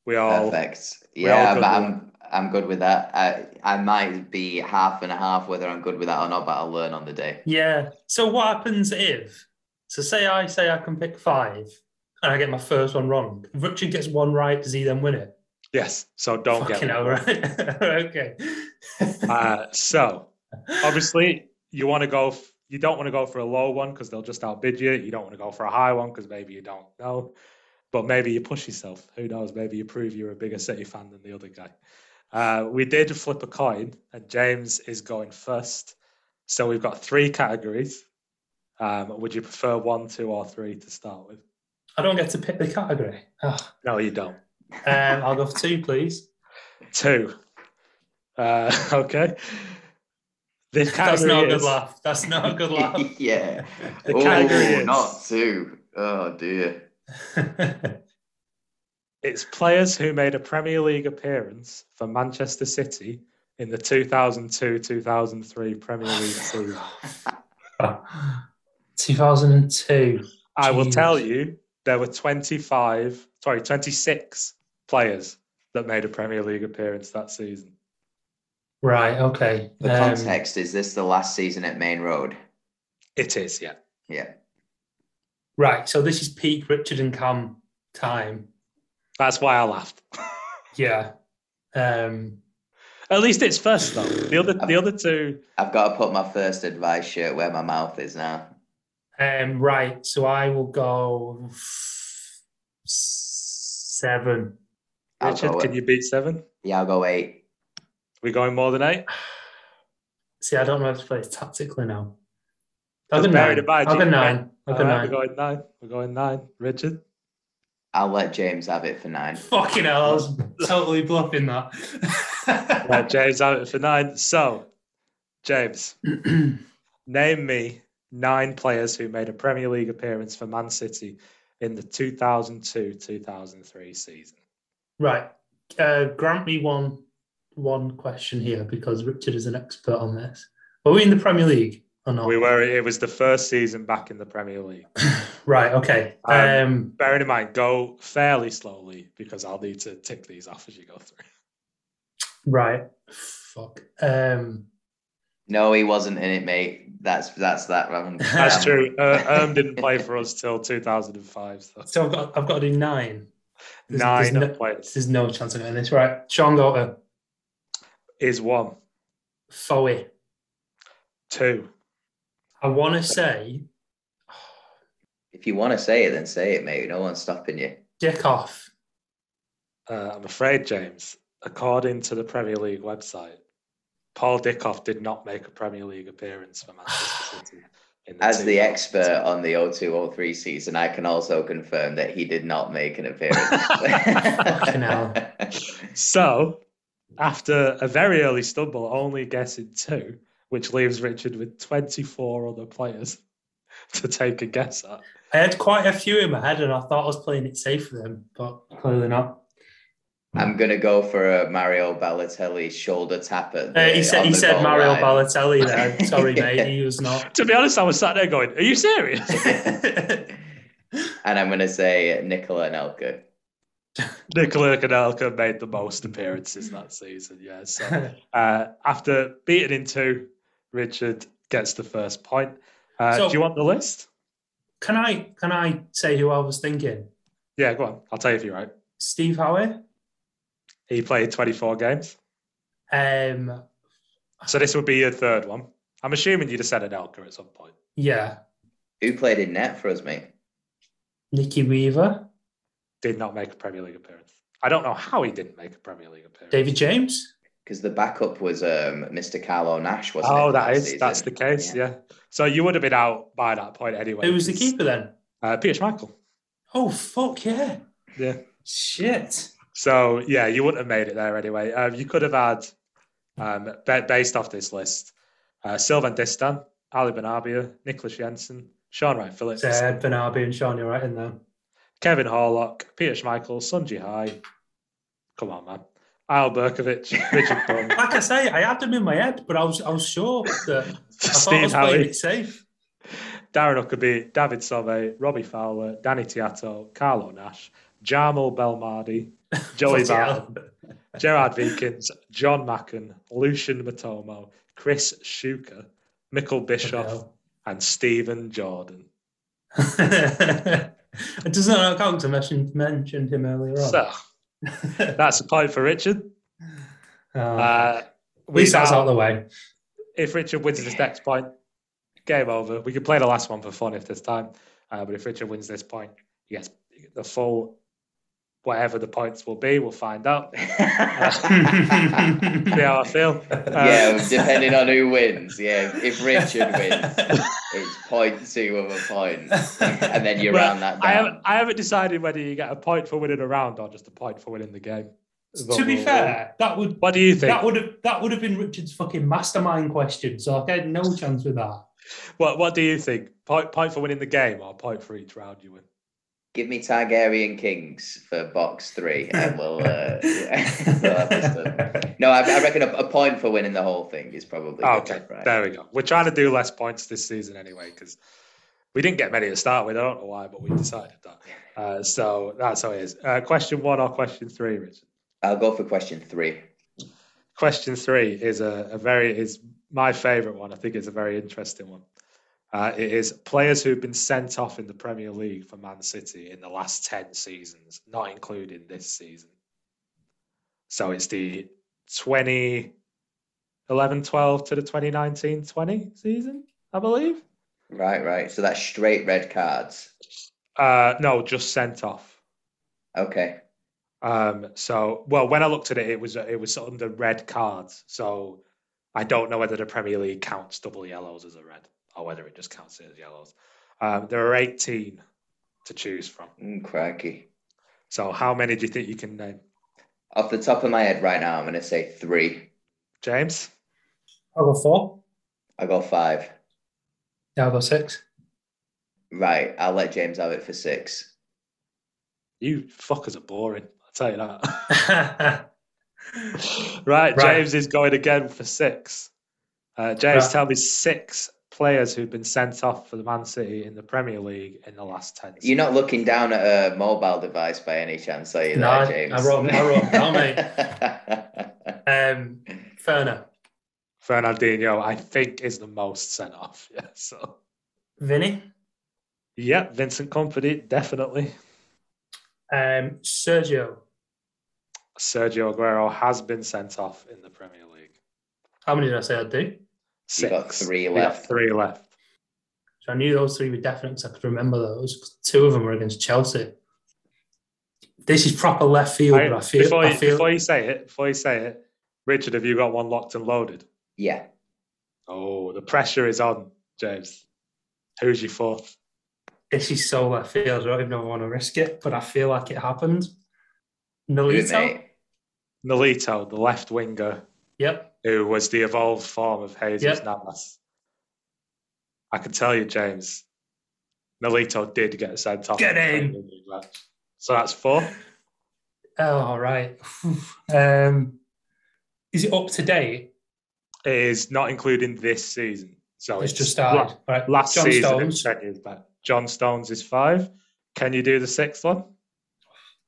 We all Perfect. we all Yeah, good but I'm I'm good with that. I I might be half and a half whether I'm good with that or not, but I'll learn on the day. Yeah. So what happens if? So say I say I can pick five, and I get my first one wrong. If Richard gets one right, does he then win it? yes. So don't Fucking get hell, one. right? [LAUGHS] okay. Uh, so obviously you want to go f- you don't want to go for a low one because they'll just outbid you you don't want to go for a high one because maybe you don't know but maybe you push yourself who knows maybe you prove you're a bigger city fan than the other guy uh, we did flip a coin and james is going first so we've got three categories um, would you prefer one two or three to start with I don't get to pick the category. Oh. no you don't Um, I'll go for two, please. two uh, [LAUGHS] okay this That's category not a good is- laugh. That's not a good laugh. [LAUGHS] yeah. The oh, category is- not two. Oh dear. [LAUGHS] It's players who made a Premier League appearance for Manchester City in the 2002-2003 Premier League season. 2002. I will tell you there were 25, sorry, 26 players that made a Premier League appearance that season. Right, okay. For Um, context, is this the last season at Maine Road? It is, yeah. Yeah. right, so this is peak Richard and Cam time. That's why I laughed. Yeah. Um, At least it's first though. The other the other two I've got to put my first advice shirt where my mouth is now. um, right, so I will go seven. I'll Richard, go, can you beat seven? Yeah, I'll go eight. We going more than eight? See, I don't know how to play it tactically now. I'll go nine. in I'll go nine. I'll go All right, nine. we're going nine. We're going nine. Richard? I'll let James have it for nine. Fucking hell, I was totally bluffing that. [LAUGHS] Right, James have it for nine. So, James, [CLEARS THROAT] name me nine players who made a Premier League appearance for Man City in the 2002-2003 season. right. Uh, grant me one one question here because Richard is an expert on this. Were we in the Premier League or not? We were. It was the first season back in the Premier League. [CLEARS THROAT] Right, okay. Um, Um, Bearing in mind, go fairly slowly because I'll need to tick these off as you go through. right. Fuck. Um, No, he wasn't in it, mate. That's that's that round. [LAUGHS] That's Um, true. Uh, Erm didn't play for us till 2005. So so I've got I've got to do nine. There's- nine there's no, players There's no chance of getting this right. Shaun Goater, is one, Foé. two, I want to say If you want to say it, then say it, mate. No one's stopping you. Dickov. Uh, I'm afraid, James, according to the Premier League website, Paul Dickov did not make a Premier League appearance for Manchester [SIGHS] City. in As the goals. expert on the 0203 season, I can also confirm that he did not make an [LAUGHS] Fucking hell. appearance. So, after a very early stumble, only guessing two, which leaves Richard with 24 other players [LAUGHS] to take a guess at. I had quite a few in my head, and I thought I was playing it safe for them, but clearly not. I'm gonna go for a Mario Balotelli shoulder tap at the, Uh, he said he said Mario line. Balotelli there. [LAUGHS] Sorry, mate, he was not. To be honest, I was sat there going, Are you serious? [LAUGHS] [LAUGHS] and I'm gonna say Nicola Anelka. Nicolas Anelka made the most appearances that season, yeah. So, uh, after beating in two, Richard gets the first point. Uh, So- do you want the list? Can I can I say who I was thinking? Yeah, go on. I'll tell you if you're right. Steve Howey. He played 24 games. Um, So this would be your third one. I'm assuming you'd have said Anelka at some point. yeah, Who played in net for us, mate? Nicky Weaver, Did not make a Premier League appearance. I don't know how he didn't make a Premier League appearance. David James. Because the backup was um, Mr. Carlo Nash, wasn't it? Oh, that last is season? that's the case. Yeah. So you would have been out by that point anyway. Who was the keeper then? Uh, Peter Schmeichel. Oh fuck yeah! Yeah. Shit. So yeah, you wouldn't have made it there anyway. Um, you could have had, um, ba- based off this list, uh, Sylvain Distin, Ali Benarbia, Niclas Jensen, Shaun Wright Phillips, Said Benabi and Sean, you're right in there. Kevin Horlock, Peter Schmeichel, Sun Jihai. Come on, man. Eyal Berkovic, Richard [LAUGHS] Dunne, Like I say, I had them in my head, but I was I was sure that I [LAUGHS] thought I Steve was playing it safe. Darren Huckerby, David Sommeil, Robbie Fowler, Danny Tiatto, Carlo Nash, Djamel Belmadi, [LAUGHS] Joey Barton. Gerard Wiekens, Jon Macken, Lucien Mettomo, Chris Shuker, Mikkel Bischoff, and Stephen Jordan. it does not count to mention mentioned him earlier on. So [LAUGHS] that's a point for Richard. Oh, Uh, we least that's out of the way. if Richard wins this next point, game over. We could play the last one for fun if there's time. Uh, but if Richard wins this point, he gets the full, whatever the points will be, we'll find out. [LAUGHS] See how I feel. Uh, yeah, depending on who wins. Yeah, if Richard wins, [LAUGHS] it's point two of a point, [LAUGHS] and then you Well, round that I down. haven't, I haven't decided whether you get a point for winning a round or just a point for winning the game. But to be fair, that would what do you think? that would have that would have been Richard's fucking mastermind question. So I had no chance with that. What What do you think? Point point for winning the game or point for each round you win? Give me Targaryen Kings for box three, and [LAUGHS] we'll. Uh, [LAUGHS] we'll have this done. No, I, I reckon a, a point for winning the whole thing is probably. Okay, right? there we go. We're trying to do less points this season anyway because we didn't get many to start with. I don't know why, but we decided that. Uh, so that's how it is. Uh, question one or question three, Richard? I'll go for question three. Question three is a, a very is my favourite one. I think it's a very interesting one. Uh, it is players who've been sent off in the Premier League for Man City in the last ten seasons, not including this season. So it's the 2011-12 to the 2019-20 season, I believe. Right, right. So that's straight red cards. Uh, no, just sent off. Okay. Um, so, well, when I looked at it, it was it was under red cards. So, I don't know whether the Premier League counts double yellows as a red or whether it just counts it as yellows. Um, there are 18 to choose from. Mm, crikey. So, how many do you think you can name? Off the top of my head right now, I'm going to say three. James? I'll go four. I'll go five. Yeah, I'll go six. Right, I'll let James have it for six. You fuckers are boring. I'll tell you that. [LAUGHS] [LAUGHS] right, Right. James is going again for six. Uh, James, Right. tell me six players who've been sent off for the Man City in the Premier League in the last 10 You're not looking down at a mobile device by any chance, are you, No, there, James? I wrote- I wrote them down, [LAUGHS] um, Ferner, Fernandinho, I think, is the most sent off. [LAUGHS] Yeah, so Vinny, yeah, Vincent Kompany, definitely. um, Sergio. Sergio Aguero has been sent off in the Premier League. How many did I say I'd do? You Six. got three We got left. three left. So I knew those three were definite because I could remember those. Two of them were against Chelsea. This is proper left field, Right, but I feel, before, I you, feel before you say it, before you say it, Richard, have you got one locked and loaded? Yeah. Oh, the pressure is on, James. Who's your fourth? This is so left field. I don't even know if I want to risk it, but I feel like it happened. Who, Nolito. mate? Nolito, the left winger, Yep. Who was the evolved form of Jesus Yep. Navas. I can tell you, James, Nolito did get sent off. Get in the in. Premier League match. So that's four. Oh, all right. [LAUGHS] um, is it up to date? It is not including this season. So It's it's, just started. la- right. last John season. Stones. and 10 years back. John Stones is five. Can you do the sixth one?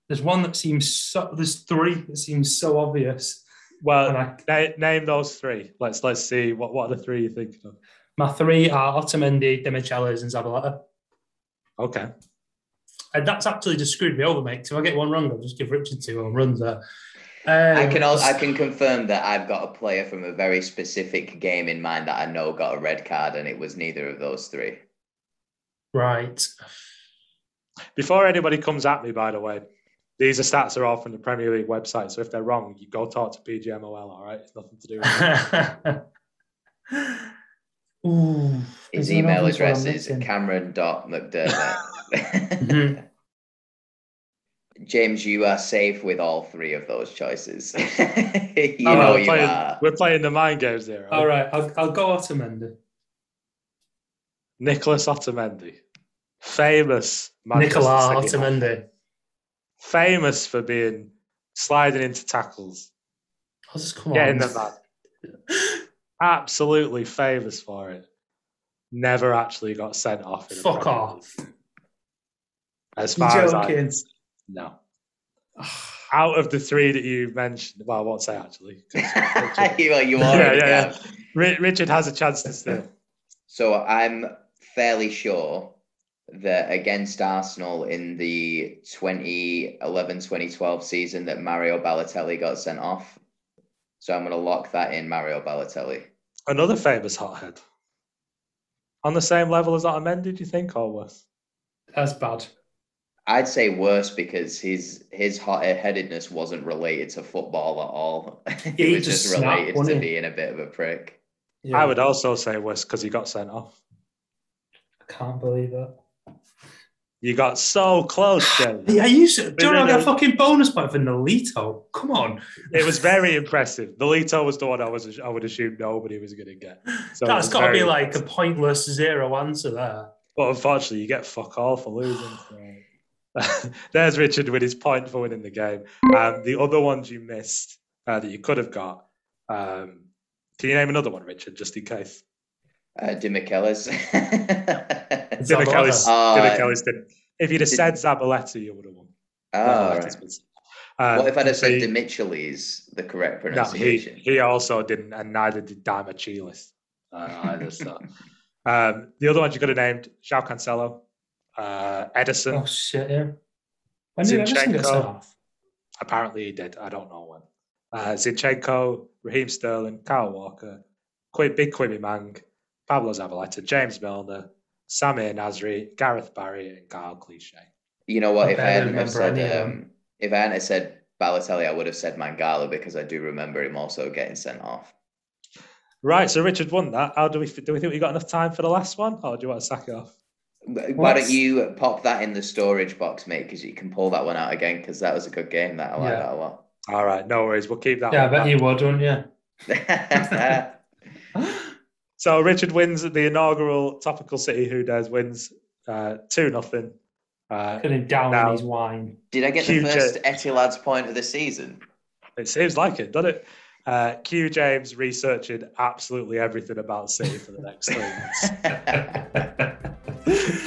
There's one that seems so. There's three that seems so obvious. Well, I, na- name those three. Let's let's see what what are the three you're thinking of. my three are Otamendi, Demichelis, and Zabaleta. Okay. And that's actually just screwed me over, mate. So if I get one wrong, I'll just give Richard two home runs there. Um, I can also, I can confirm that I've got a player from a very specific game in mind that I know got a red card, and it was neither of those three. Right. Before anybody comes at me, by the way, these are stats are all from the Premier League website. So if they're wrong, you go talk to PGMOL. All right, it's nothing to do with me. [LAUGHS] Ooh, His email address is missing. cameron.mcdermott. Mhm. [LAUGHS] James, you are safe with all three of those choices. [LAUGHS] you Oh, know we're, you playing, are. we're playing the mind games here. All right, I'll, I'll go Otamendi. Nicholas Otamendi, famous Manchester Nicola City- Otamendi. Famous for being sliding into tackles, I'll just come getting on. Absolutely famous for it. Never actually got sent off. In Fuck off. As You're far as I no. [SIGHS] Out of the three that you mentioned, well, I won't say actually. [LAUGHS] Richard, well, you [LAUGHS] Yeah, yeah, yeah. Richard has a chance to steal. [LAUGHS] So I'm fairly sure that against Arsenal in the 2011-2012 season that Mario Balotelli got sent off. So I'm going to lock that in Mario Balotelli. Another famous hothead. On the same level as Otamendi, do you think, or worse? That's bad. I'd say worse because his his hot-headedness wasn't related to football at all. [LAUGHS] it he was just just related wasn't to he? being a bit of a prick. Yeah, I would also say worse because he got sent off. I can't believe it. You got so close, [SIGHS] James. Yeah, you should. Don't I get a fucking bonus point for Nolito? Come on. It was very impressive. Nolito was the one I was I would assume nobody was going to get. So That's got to be like a pointless zero answer there. But unfortunately, you get fuck all for losing. so. [LAUGHS] There's Richard with his point for winning the game. Um, the other ones you missed uh, that you could have got. Um, can you name another one, Richard, just in case? Uh, Dimichelis. [LAUGHS] Zabaleta. Dimichelis, Uh, Dimichelis didn't. If you'd have did- said Zabaleta, you would have won. oh, Zabaleta's right. Um, What if I'd have said he- Dimichelis, the correct No, he, pronunciation? he also didn't, and neither did Dimachilis uh, either. So, [LAUGHS] um, the other ones you could have named: João Cancelo, uh, Ederson. Oh shit! Yeah. When did Ederson get Zinchenko. sent off? Apparently, he did. I don't know when. Uh, Zinchenko, Raheem Sterling, Kyle Walker, Qu- Big Quimmy Mang, Pablo Zabaleta, James Milner, Samir Nasri, Gareth Barry, and Kyle Cliche. You know what? I If I hadn't have said, of um, if I hadn't said Balotelli, I would have said Mangala because I do remember him also getting sent off. Right, so Richard won that. How do we do? We think we got enough time for the last one, or do you want to sack it off? Why don't you pop that in the storage box, mate? Because you can pull that one out again. Because that was a good game. That I like Yeah. that a lot. All right, no worries. We'll keep that. Yeah, I one. bet you would, wouldn't you? [LAUGHS] [LAUGHS] [LAUGHS] So Richard wins the inaugural Topical City Who Dares wins uh, two nothing. Uh, Put him down Now- his wine. Did I get the Huge, first Etilad's point of the season? it seems like it, doesn't it? Uh, Q James researching absolutely everything about City for the next three months.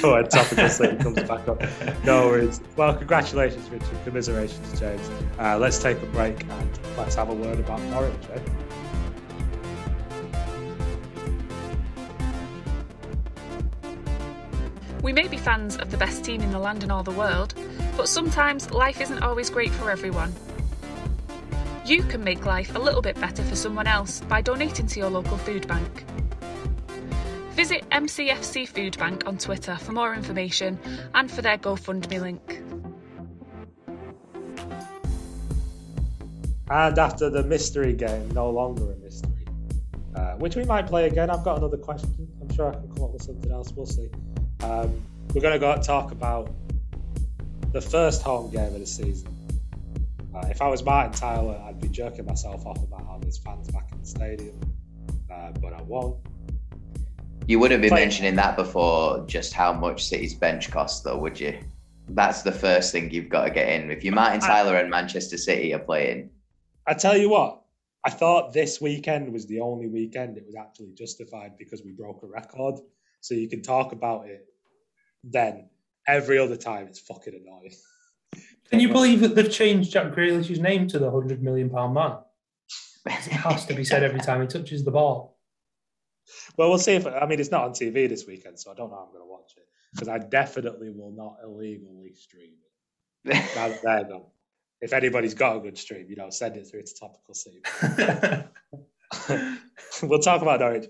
[LAUGHS] Go ahead, Topical City comes back up. No worries. Well, congratulations, Richard. Commiserations, James. Uh, let's take a break and let's have a word about Norwich. Eh? We may be fans of the best team in the land and all the world, but sometimes life isn't always great for everyone. You can make life a little bit better for someone else by donating to your local food bank. Visit MCFC Food Bank on Twitter for more information and for their GoFundMe link. And after the mystery game, no longer a mystery, uh, which we might play again. I've got another question. I'm sure I can come up with something else. We'll see. Um, we're going to go and talk about the first home game of the season. Uh, if I was Martin Tyler, I'd be jerking myself off about how there's fans back in the stadium, uh, but I won't. You wouldn't be Play- mentioning that before just how much City's bench costs, though, would you? That's the first thing you've got to get in. If you're Martin Tyler and Manchester City are playing, I tell you what, I thought this weekend was the only weekend it was actually justified because we broke a record. So you can talk about it then. Every other time, it's fucking annoying. Can you believe that they've changed Jack Grealish's name to the hundred million pound man? It has to be said every time he touches the ball. Well, we'll see if I mean it's not on TV this weekend, so I don't know how I'm going to watch it because I definitely will not illegally stream it. now they're done. If anybody's got a good stream, you know, send it through to Topical Scene. [LAUGHS] we'll talk about Norwich.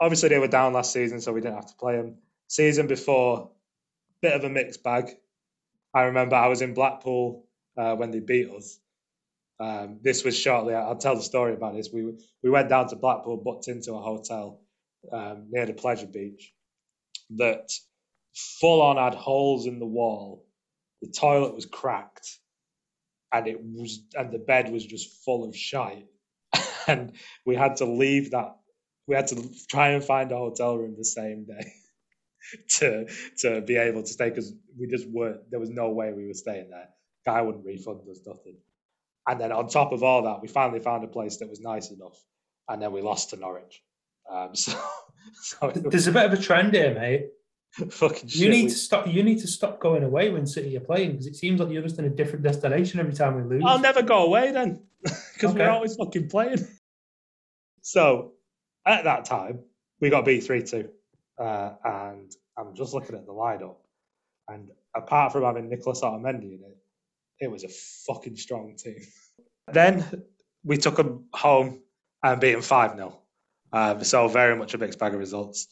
Obviously, they were down last season, so we didn't have to play them. Season before, bit of a mixed bag. I remember I was in Blackpool uh, when they beat us. Um, this was shortly. I'll tell the story about this. We we went down to Blackpool, booked into a hotel um, near the pleasure beach that full on had holes in the wall. The toilet was cracked, and it was and the bed was just full of shite. [LAUGHS] and we had to leave that. We had to try and find a hotel room the same day [LAUGHS] to to be able to stay because we just weren't. There was no way we were staying there. Guy wouldn't refund us nothing. And then on top of all that, we finally found a place that was nice enough, and then we lost to Norwich. Um, [LAUGHS] so, so there's a bit of a trend here, mate. [LAUGHS] Fucking you need we... to stop. You need to stop going away when City are playing because it seems like you're just in a different destination every time we lose. I'll never go away then because okay. we're always fucking playing. So at that time, we got beat three two, uh, and I'm just looking at the lineup, and apart from having Nicholas Otamendi in it, it was a fucking strong team. [LAUGHS] Then we took them home and beat them five 0 um, so very much a mixed bag of results.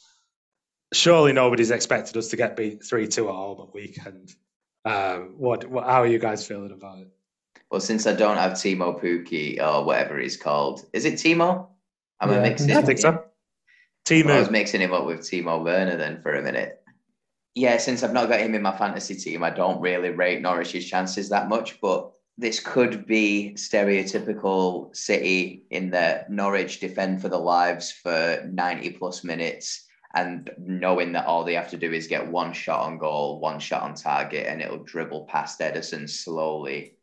Surely nobody's expected us to get beat three two at home at weekend. Um, what, what? How are you guys feeling about it? Well, since I don't have Timo Pukki or whatever he's called, is it Timo? I'm yeah, I mixing? I think so. Timo. I was mixing him up with Timo Werner then for a minute. Yeah, since I've not got him in my fantasy team, I don't really rate Norwich's chances that much. But this could be stereotypical City in that Norwich defend for the lives for 90 plus minutes and knowing that all they have to do is get one shot on goal, one shot on target, and it'll dribble past Ederson slowly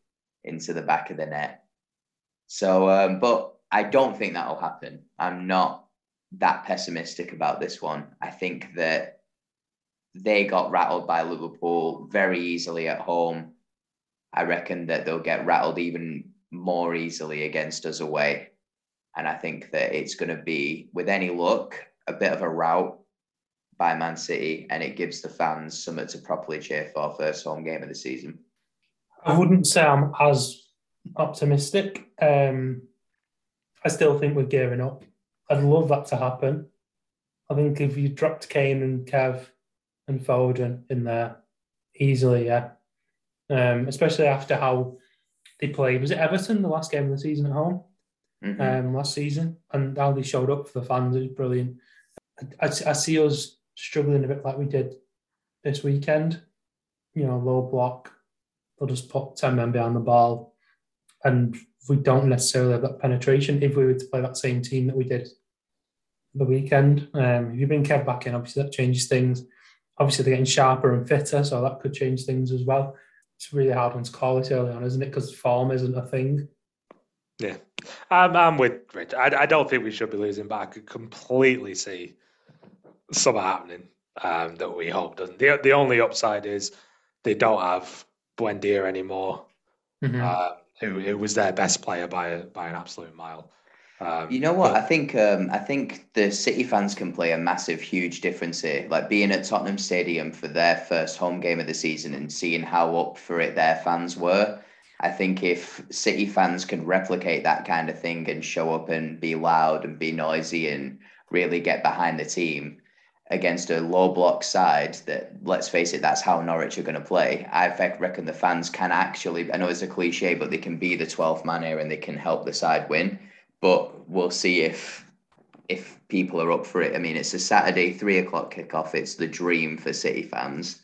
into the back of the net. So, um, but I don't think that'll happen. I'm not that pessimistic about this one. I think that they got rattled by Liverpool very easily at home. I reckon that they'll get rattled even more easily against us away. And I think that it's going to be, with any luck, a bit of a rout by Man City, and it gives the fans something to properly cheer for first home game of the season. I wouldn't say I'm as optimistic. Um, I still think we're gearing up. I'd love that to happen. I think if you dropped Kane and Kev and Foden in there easily, yeah, um, especially after how they played. Was it Everton the last game of the season at home mm-hmm. um, last season, and how they showed up for the fans is brilliant. I, I, I, see us struggling a bit like we did this weekend. You know, low block. They'll just put ten men behind the ball, and we don't necessarily have that penetration. If we were to play that same team that we did the weekend, um, if you bring Kev back in, obviously that changes things. Obviously, they're getting sharper and fitter, so that could change things as well it's really hard one to call it early on, isn't it? Because form isn't a thing. Yeah, I'm, I'm with Rich. I, I don't think we should be losing, but I could completely see something happening um, that we hope doesn't. The, the only upside is they don't have Buendia anymore, mm-hmm. uh, who, who was their best player by a, by an absolute mile. Um, you know what? But... I think um, I think the City fans can play a massive, huge difference here. Like being at Tottenham Stadium for their first home game of the season and seeing how up for it their fans were. I think if City fans can replicate that kind of thing and show up and be loud and be noisy and really get behind the team against a low block side, that let's face it, that's how Norwich are going to play. I reckon the fans can actually, I know it's a cliche, but they can be the 12th man here and they can help the side win but we'll see if if people are up for it. I mean, it's a Saturday three o'clock kickoff. It's the dream for City fans.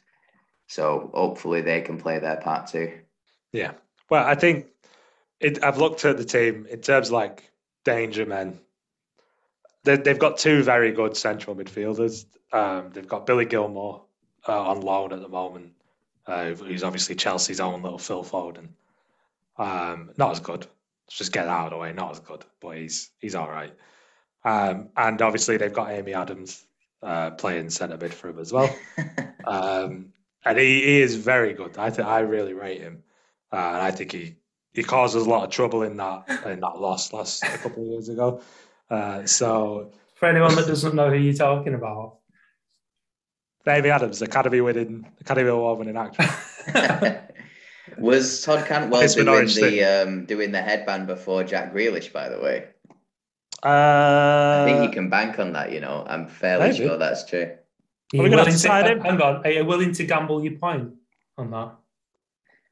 So hopefully they can play their part too. Yeah. Well, I think it, I've looked at the team in terms like danger men. They, they've got two very good central midfielders. Um, they've got Billy Gilmour uh, on loan at the moment, uh, who's obviously Chelsea's own little Phil Foden. Um, not as good. Let's just get that out of the way. Not as good, but he's he's all right. Um, and obviously they've got Amy Adams uh, playing centre mid for him as well. [LAUGHS] um, and he, he is very good. I think I really rate him, uh, and I think he he causes a lot of trouble in that in that loss last a couple of years ago. Uh, so For anyone that doesn't know who you're talking about, Amy Adams, Academy winning Academy Award winning actress. [LAUGHS] [LAUGHS] Was Todd Cantwell It's doing Norwich the um, doing the headband before Jack Grealish? By the way, Uh, I think you can bank on that. You know, I'm fairly maybe. sure that's true. are we you gonna have willing to sign him? Hang on, are you willing to gamble your point on that?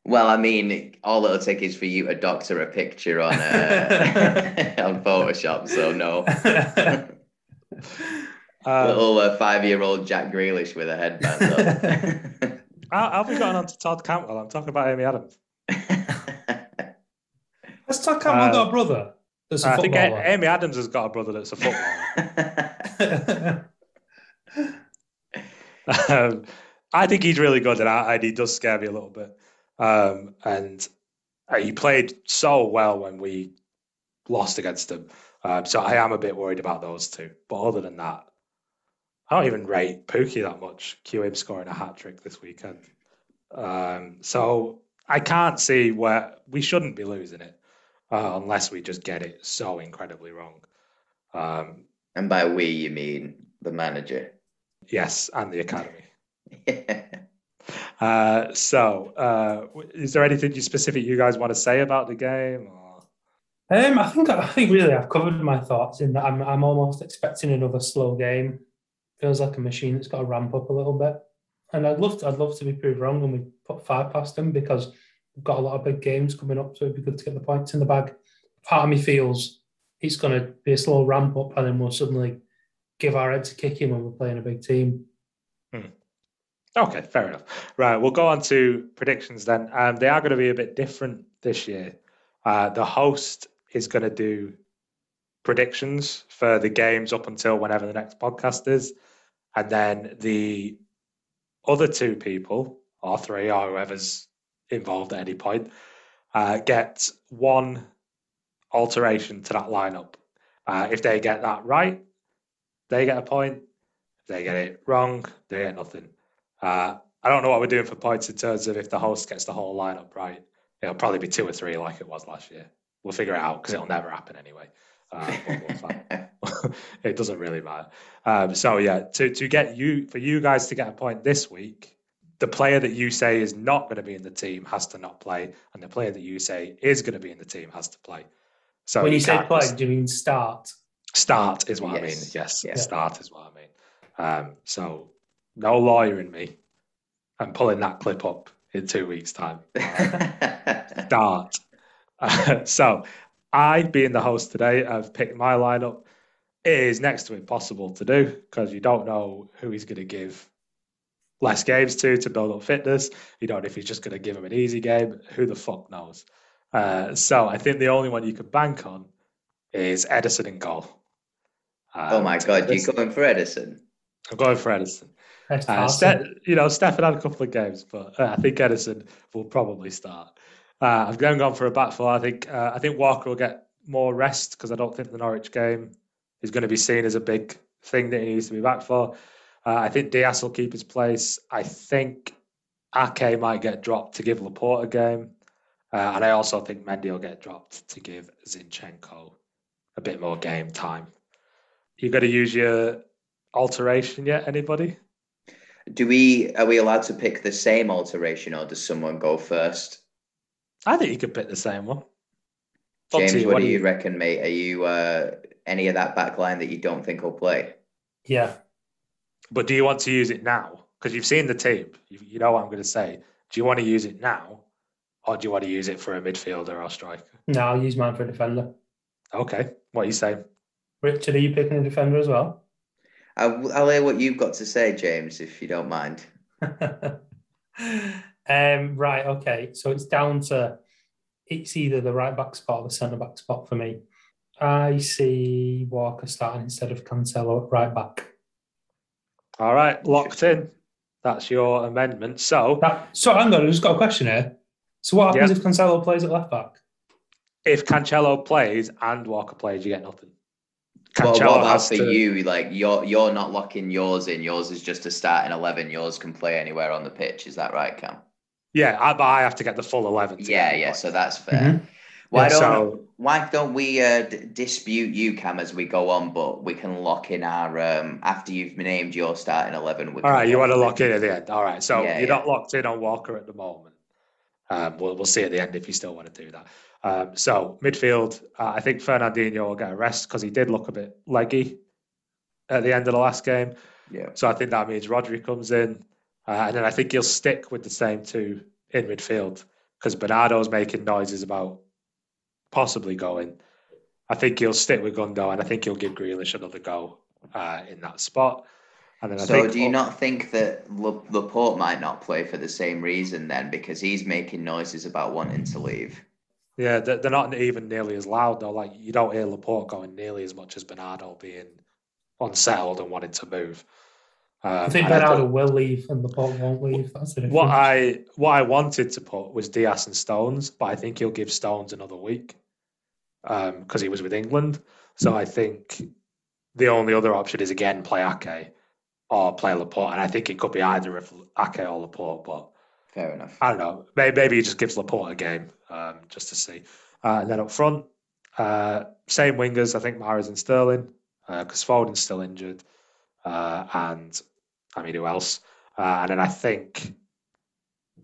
Well, I mean, all it'll take is for you to doctor a picture on uh, [LAUGHS] on Photoshop. So no, [LAUGHS] um, little uh, five-year-old Jack Grealish with a headband. how, how have we gotten on to Todd Cantwell? I'm talking about Amy Adams. up. Has Todd Cantwell Uh, got a brother that's a I think A- Amy Adams has got a brother that's a footballer. [LAUGHS] um, I think he's really good, and, I, and he does scare me a little bit. Um, and uh, he played so well when we lost against him. Um, so I am a bit worried about those two. But other than that, I don't even rate Pukki that much. Cue him scoring a hat trick this weekend. Um, so I can't see where we shouldn't be losing it uh, unless we just get it so incredibly wrong. Um, and by we, you mean the manager. yes, and the academy. [LAUGHS] Uh, so, uh, is there anything you specific you guys want to say about the game? Or? Um, I think I think really I've covered my thoughts in that I'm I'm almost expecting another slow game. Feels like a machine that's got to ramp up a little bit, and I'd love to I'd love to be proved wrong when we put five past them because we've got a lot of big games coming up, so it'd be good to get the points in the bag. Part of me feels it's going to be a slow ramp up, and then we'll suddenly give our heads a kicking when we're playing a big team. Okay, fair enough. Right, we'll go on to predictions then. Um, they are going to be a bit different this year. Uh, the host is going to do predictions for the games up until whenever the next podcast is, and then the other two people, or three, or whoever's involved at any point, uh, get one alteration to that lineup. Uh, if they get that right, they get a point. If they get it wrong, they get nothing. Uh, I don't know what we're doing for points in terms of if the host gets the whole lineup right. It'll probably be two or three like it was last year. We'll figure it out because it'll never happen anyway. Uh, we'll [LAUGHS] [LAUGHS] it doesn't really matter. Um, so yeah, to to get you for you guys to get a point this week, the player that you say is not going to be in the team has to not play, and the player that you say is going to be in the team has to play. So when you say play, do you mean start? Start is what I mean. Yes. Yes, Yeah. start is what I mean. Um, so no lawyer in me. I'm pulling that clip up in two weeks' time. [LAUGHS] Start. [LAUGHS] so I, being the host today, I've picked my lineup. It is next to impossible to do because you don't know who he's going to give less games to to build up fitness. You don't know if he's just going to give him an easy game. Who the fuck knows? Uh, so I think the only one you can bank on is Ederson in goal. oh my god, you're going for Ederson? I'm going for Ederson. That's Uh. Ste- you know, Steffen had a couple of games, but uh, I think Ederson will probably start. Uh, I've then gone for a back four. I think uh, I think Walker will get more rest because I don't think the Norwich game is going to be seen as a big thing that he needs to be back for. Uh, I think Dias will keep his place. I think Ake might get dropped to give Laporte a game, uh, and I also think Mendy will get dropped to give Zinchenko a bit more game time. You got to use your alteration yet? Anybody? Do we are we allowed to pick the same alteration or does someone go first? I think you could pick the same one. James, what, what do do you you- reckon, mate? Are you uh, any of that back line that you don't think will play? Yeah. But do you want to use it now? Because you've seen the team. You, you know what I'm going to say. Do you want to use it now, or do you want to use it for a midfielder or striker? No, I'll use mine for a defender. Okay. What are you saying? Richard, are you picking a defender as well? I'll, I'll hear what you've got to say, James, if you don't mind. [LAUGHS] um, right, okay. So it's down to it's either the right back spot or the centre back spot for me. I see Walker starting instead of Cancelo at right back. All right, locked in. That's your amendment. So, that, so hang on, I've just got a question here. So what happens Yeah. if Cancelo plays at left back? if Cancelo plays and Walker plays, you get nothing. Well, Cancelo what about for to- you? Like you're you're not locking yours in. Yours is just a starting eleven. Yours can play anywhere on the pitch. Is that right, Cam? Yeah, I, but I have to get the full eleven. to Yeah, yeah. point. So that's fair. Mhm. Why Yeah, don't so- Why don't we uh, d- dispute you, Cam, as we go on? But we can lock in our um, after you've named your starting eleven. We All you want to lock in at the end. All right, so Yeah, you're yeah. not locked in on Walker at the moment. Um, we'll, we'll see at the end if you still want to do that. Um, so midfield, uh, I think Fernandinho will get a rest because he did look a bit leggy at the end of the last game. Yeah. So I think that means Rodri comes in, uh, and then I think he'll stick with the same two in midfield because Bernardo's making noises about possibly going. I think he'll stick with Gundo, and I think he'll give Grealish another go uh, in that spot. And then I So think do you not think that Laporte might not play for the same reason then? Because he's making noises about wanting to leave. Yeah, they're, they're not even nearly as loud though. Like you don't hear Laporte going nearly as much as Bernardo being unsettled and wanting to move. Um, I think Bernardo will leave and Laporte won't leave. That's the difference. what I what I wanted to put was Dias and Stones, but I think he'll give Stones another week because he was with England. So I think the only other option is again play Ake or play Laporte, and I think it could be either of Ake or Laporte, but. Fair enough. I don't know. Maybe, maybe he just gives Laporte a game um, just to see. Uh, and then up front, uh, same wingers. I think Mahrez and Sterling because Foden's still injured, uh, and I mean who else? Uh, and then I think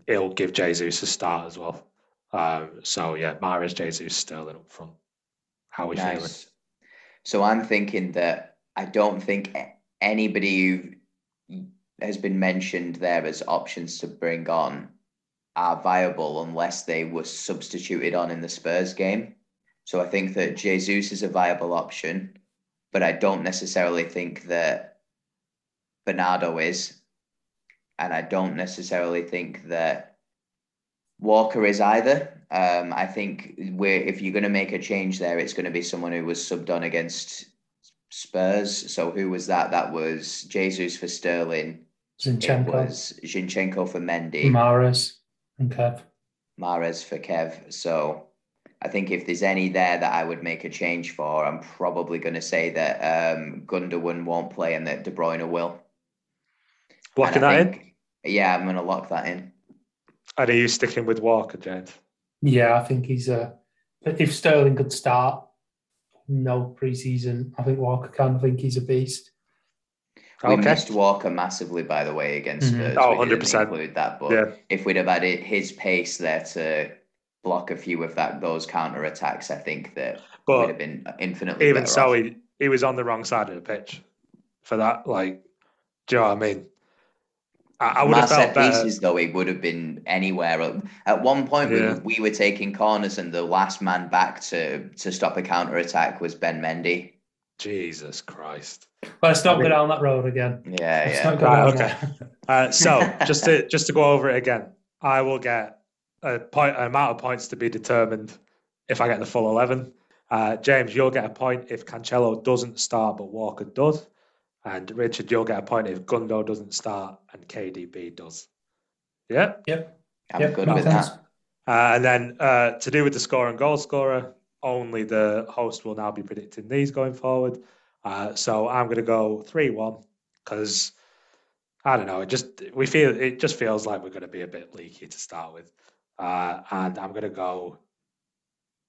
it'll give Jesus a start as well. Um, so yeah, Mahrez, Jesus, Sterling up front. How are we feeling? So I'm thinking that I don't think anybody who has been mentioned there as options to bring on are viable unless they were substituted on in the Spurs game. So I think that Jesus is a viable option, but I don't necessarily think that Bernardo is. And I don't necessarily think that Walker is either. Um, I think we're, if you're going to make a change there, it's going to be someone who was subbed on against Spurs. So who was that? That was Jesus for Sterling. It Zinchenko, was Zinchenko for Mendy. Mahrez, and Kev. Mahrez for Kev. So I think if there's any there that I would make a change for, I'm probably going to say that um, Gundogan won't play and that De Bruyne will. Locking And I that in. Yeah, I'm going to lock that in. And are you sticking with Walker, James? Yeah, I think he's a. If Sterling could start, no preseason, I think Walker can. I think he's a beast. We Okay. missed Walker massively, by the way, against Mhm. Spurs. Oh, we didn't 100%. include that, but Yeah. if we'd have added his pace there to block a few of that those counter attacks, I think that we'd have been infinitely even better so, off. he, he was on the wrong side of the pitch for that. Like, do you know what I mean? I, I would have felt set better. pieces, though, he would have been anywhere. At one point, Yeah. we, we were taking corners, and the last man back to to stop a counter attack was Ben Mendy. Jesus Christ. Let's not I mean- go down that road again. Yeah, Let's yeah. Right, okay. Uh, so just to just to go over it again, I will get a point an amount of points to be determined if I get the full eleven. Uh, James, you'll get a point if Cancelo doesn't start but Walker does, and Richard, you'll get a point if Gundo doesn't start and KDB does. Yeah, Yep. I'm yep, good makes with sense. that. uh, and then uh, to do with the score and goal scorer, only the host will now be predicting these going forward. Uh, so I'm going to go three one because I don't know. It just we feel it just feels like we're going to be a bit leaky to start with, uh, and I'm going to go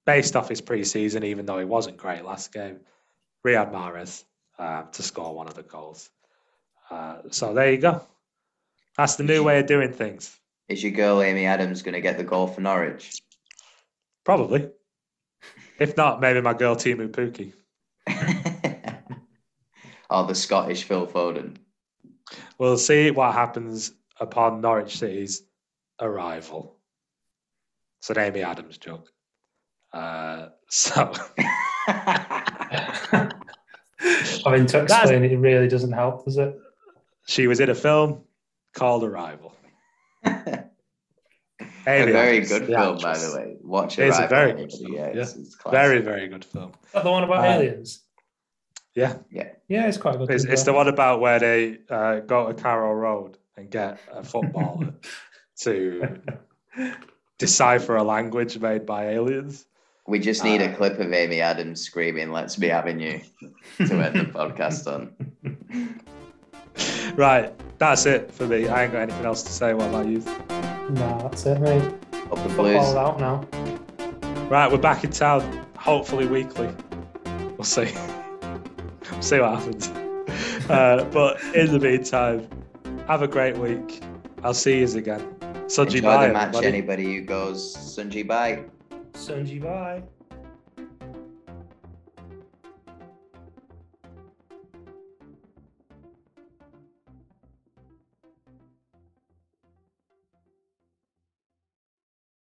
based off his preseason, even though he wasn't great last game. Riyad Mahrez uh, to score one of the goals. Uh, so there you go. That's the new way of doing things. Is your girl Amy Adams going to get the goal for Norwich? Probably. If not, maybe my girl Teemu Pukki. [LAUGHS] or the Scottish Phil Foden? We'll see what happens upon Norwich City's arrival. It's an Amy Adams joke. Uh, so, mean, to explain it really doesn't help, does it? She was in a film called Arrival. [LAUGHS] a very good the film, by the way. Watch it. It's a very good film, Yeah, yeah. it's, it's. Very, very good film. Is that the one about Uh, aliens? Yeah, Yeah, Yeah, it's quite good. it's, it's the one about where they uh, go to Carrow Road and get a footballer [LAUGHS] to decipher a language made by aliens. We just need a Uh, clip of Amy Adams screaming, "Let's be having you," to end the [LAUGHS] podcast on. Right, that's it for me. I ain't got anything else to say. What about you? Nah, that's it, mate. Up the Football's blues. out now. Right, we're back in town, hopefully weekly. We'll see. we'll see what happens. [LAUGHS] Uh, but in the meantime, have a great week. I'll see you again. Sunji Enjoy bye, the match, everybody. anybody who goes Sunji bye. Sunji, bye.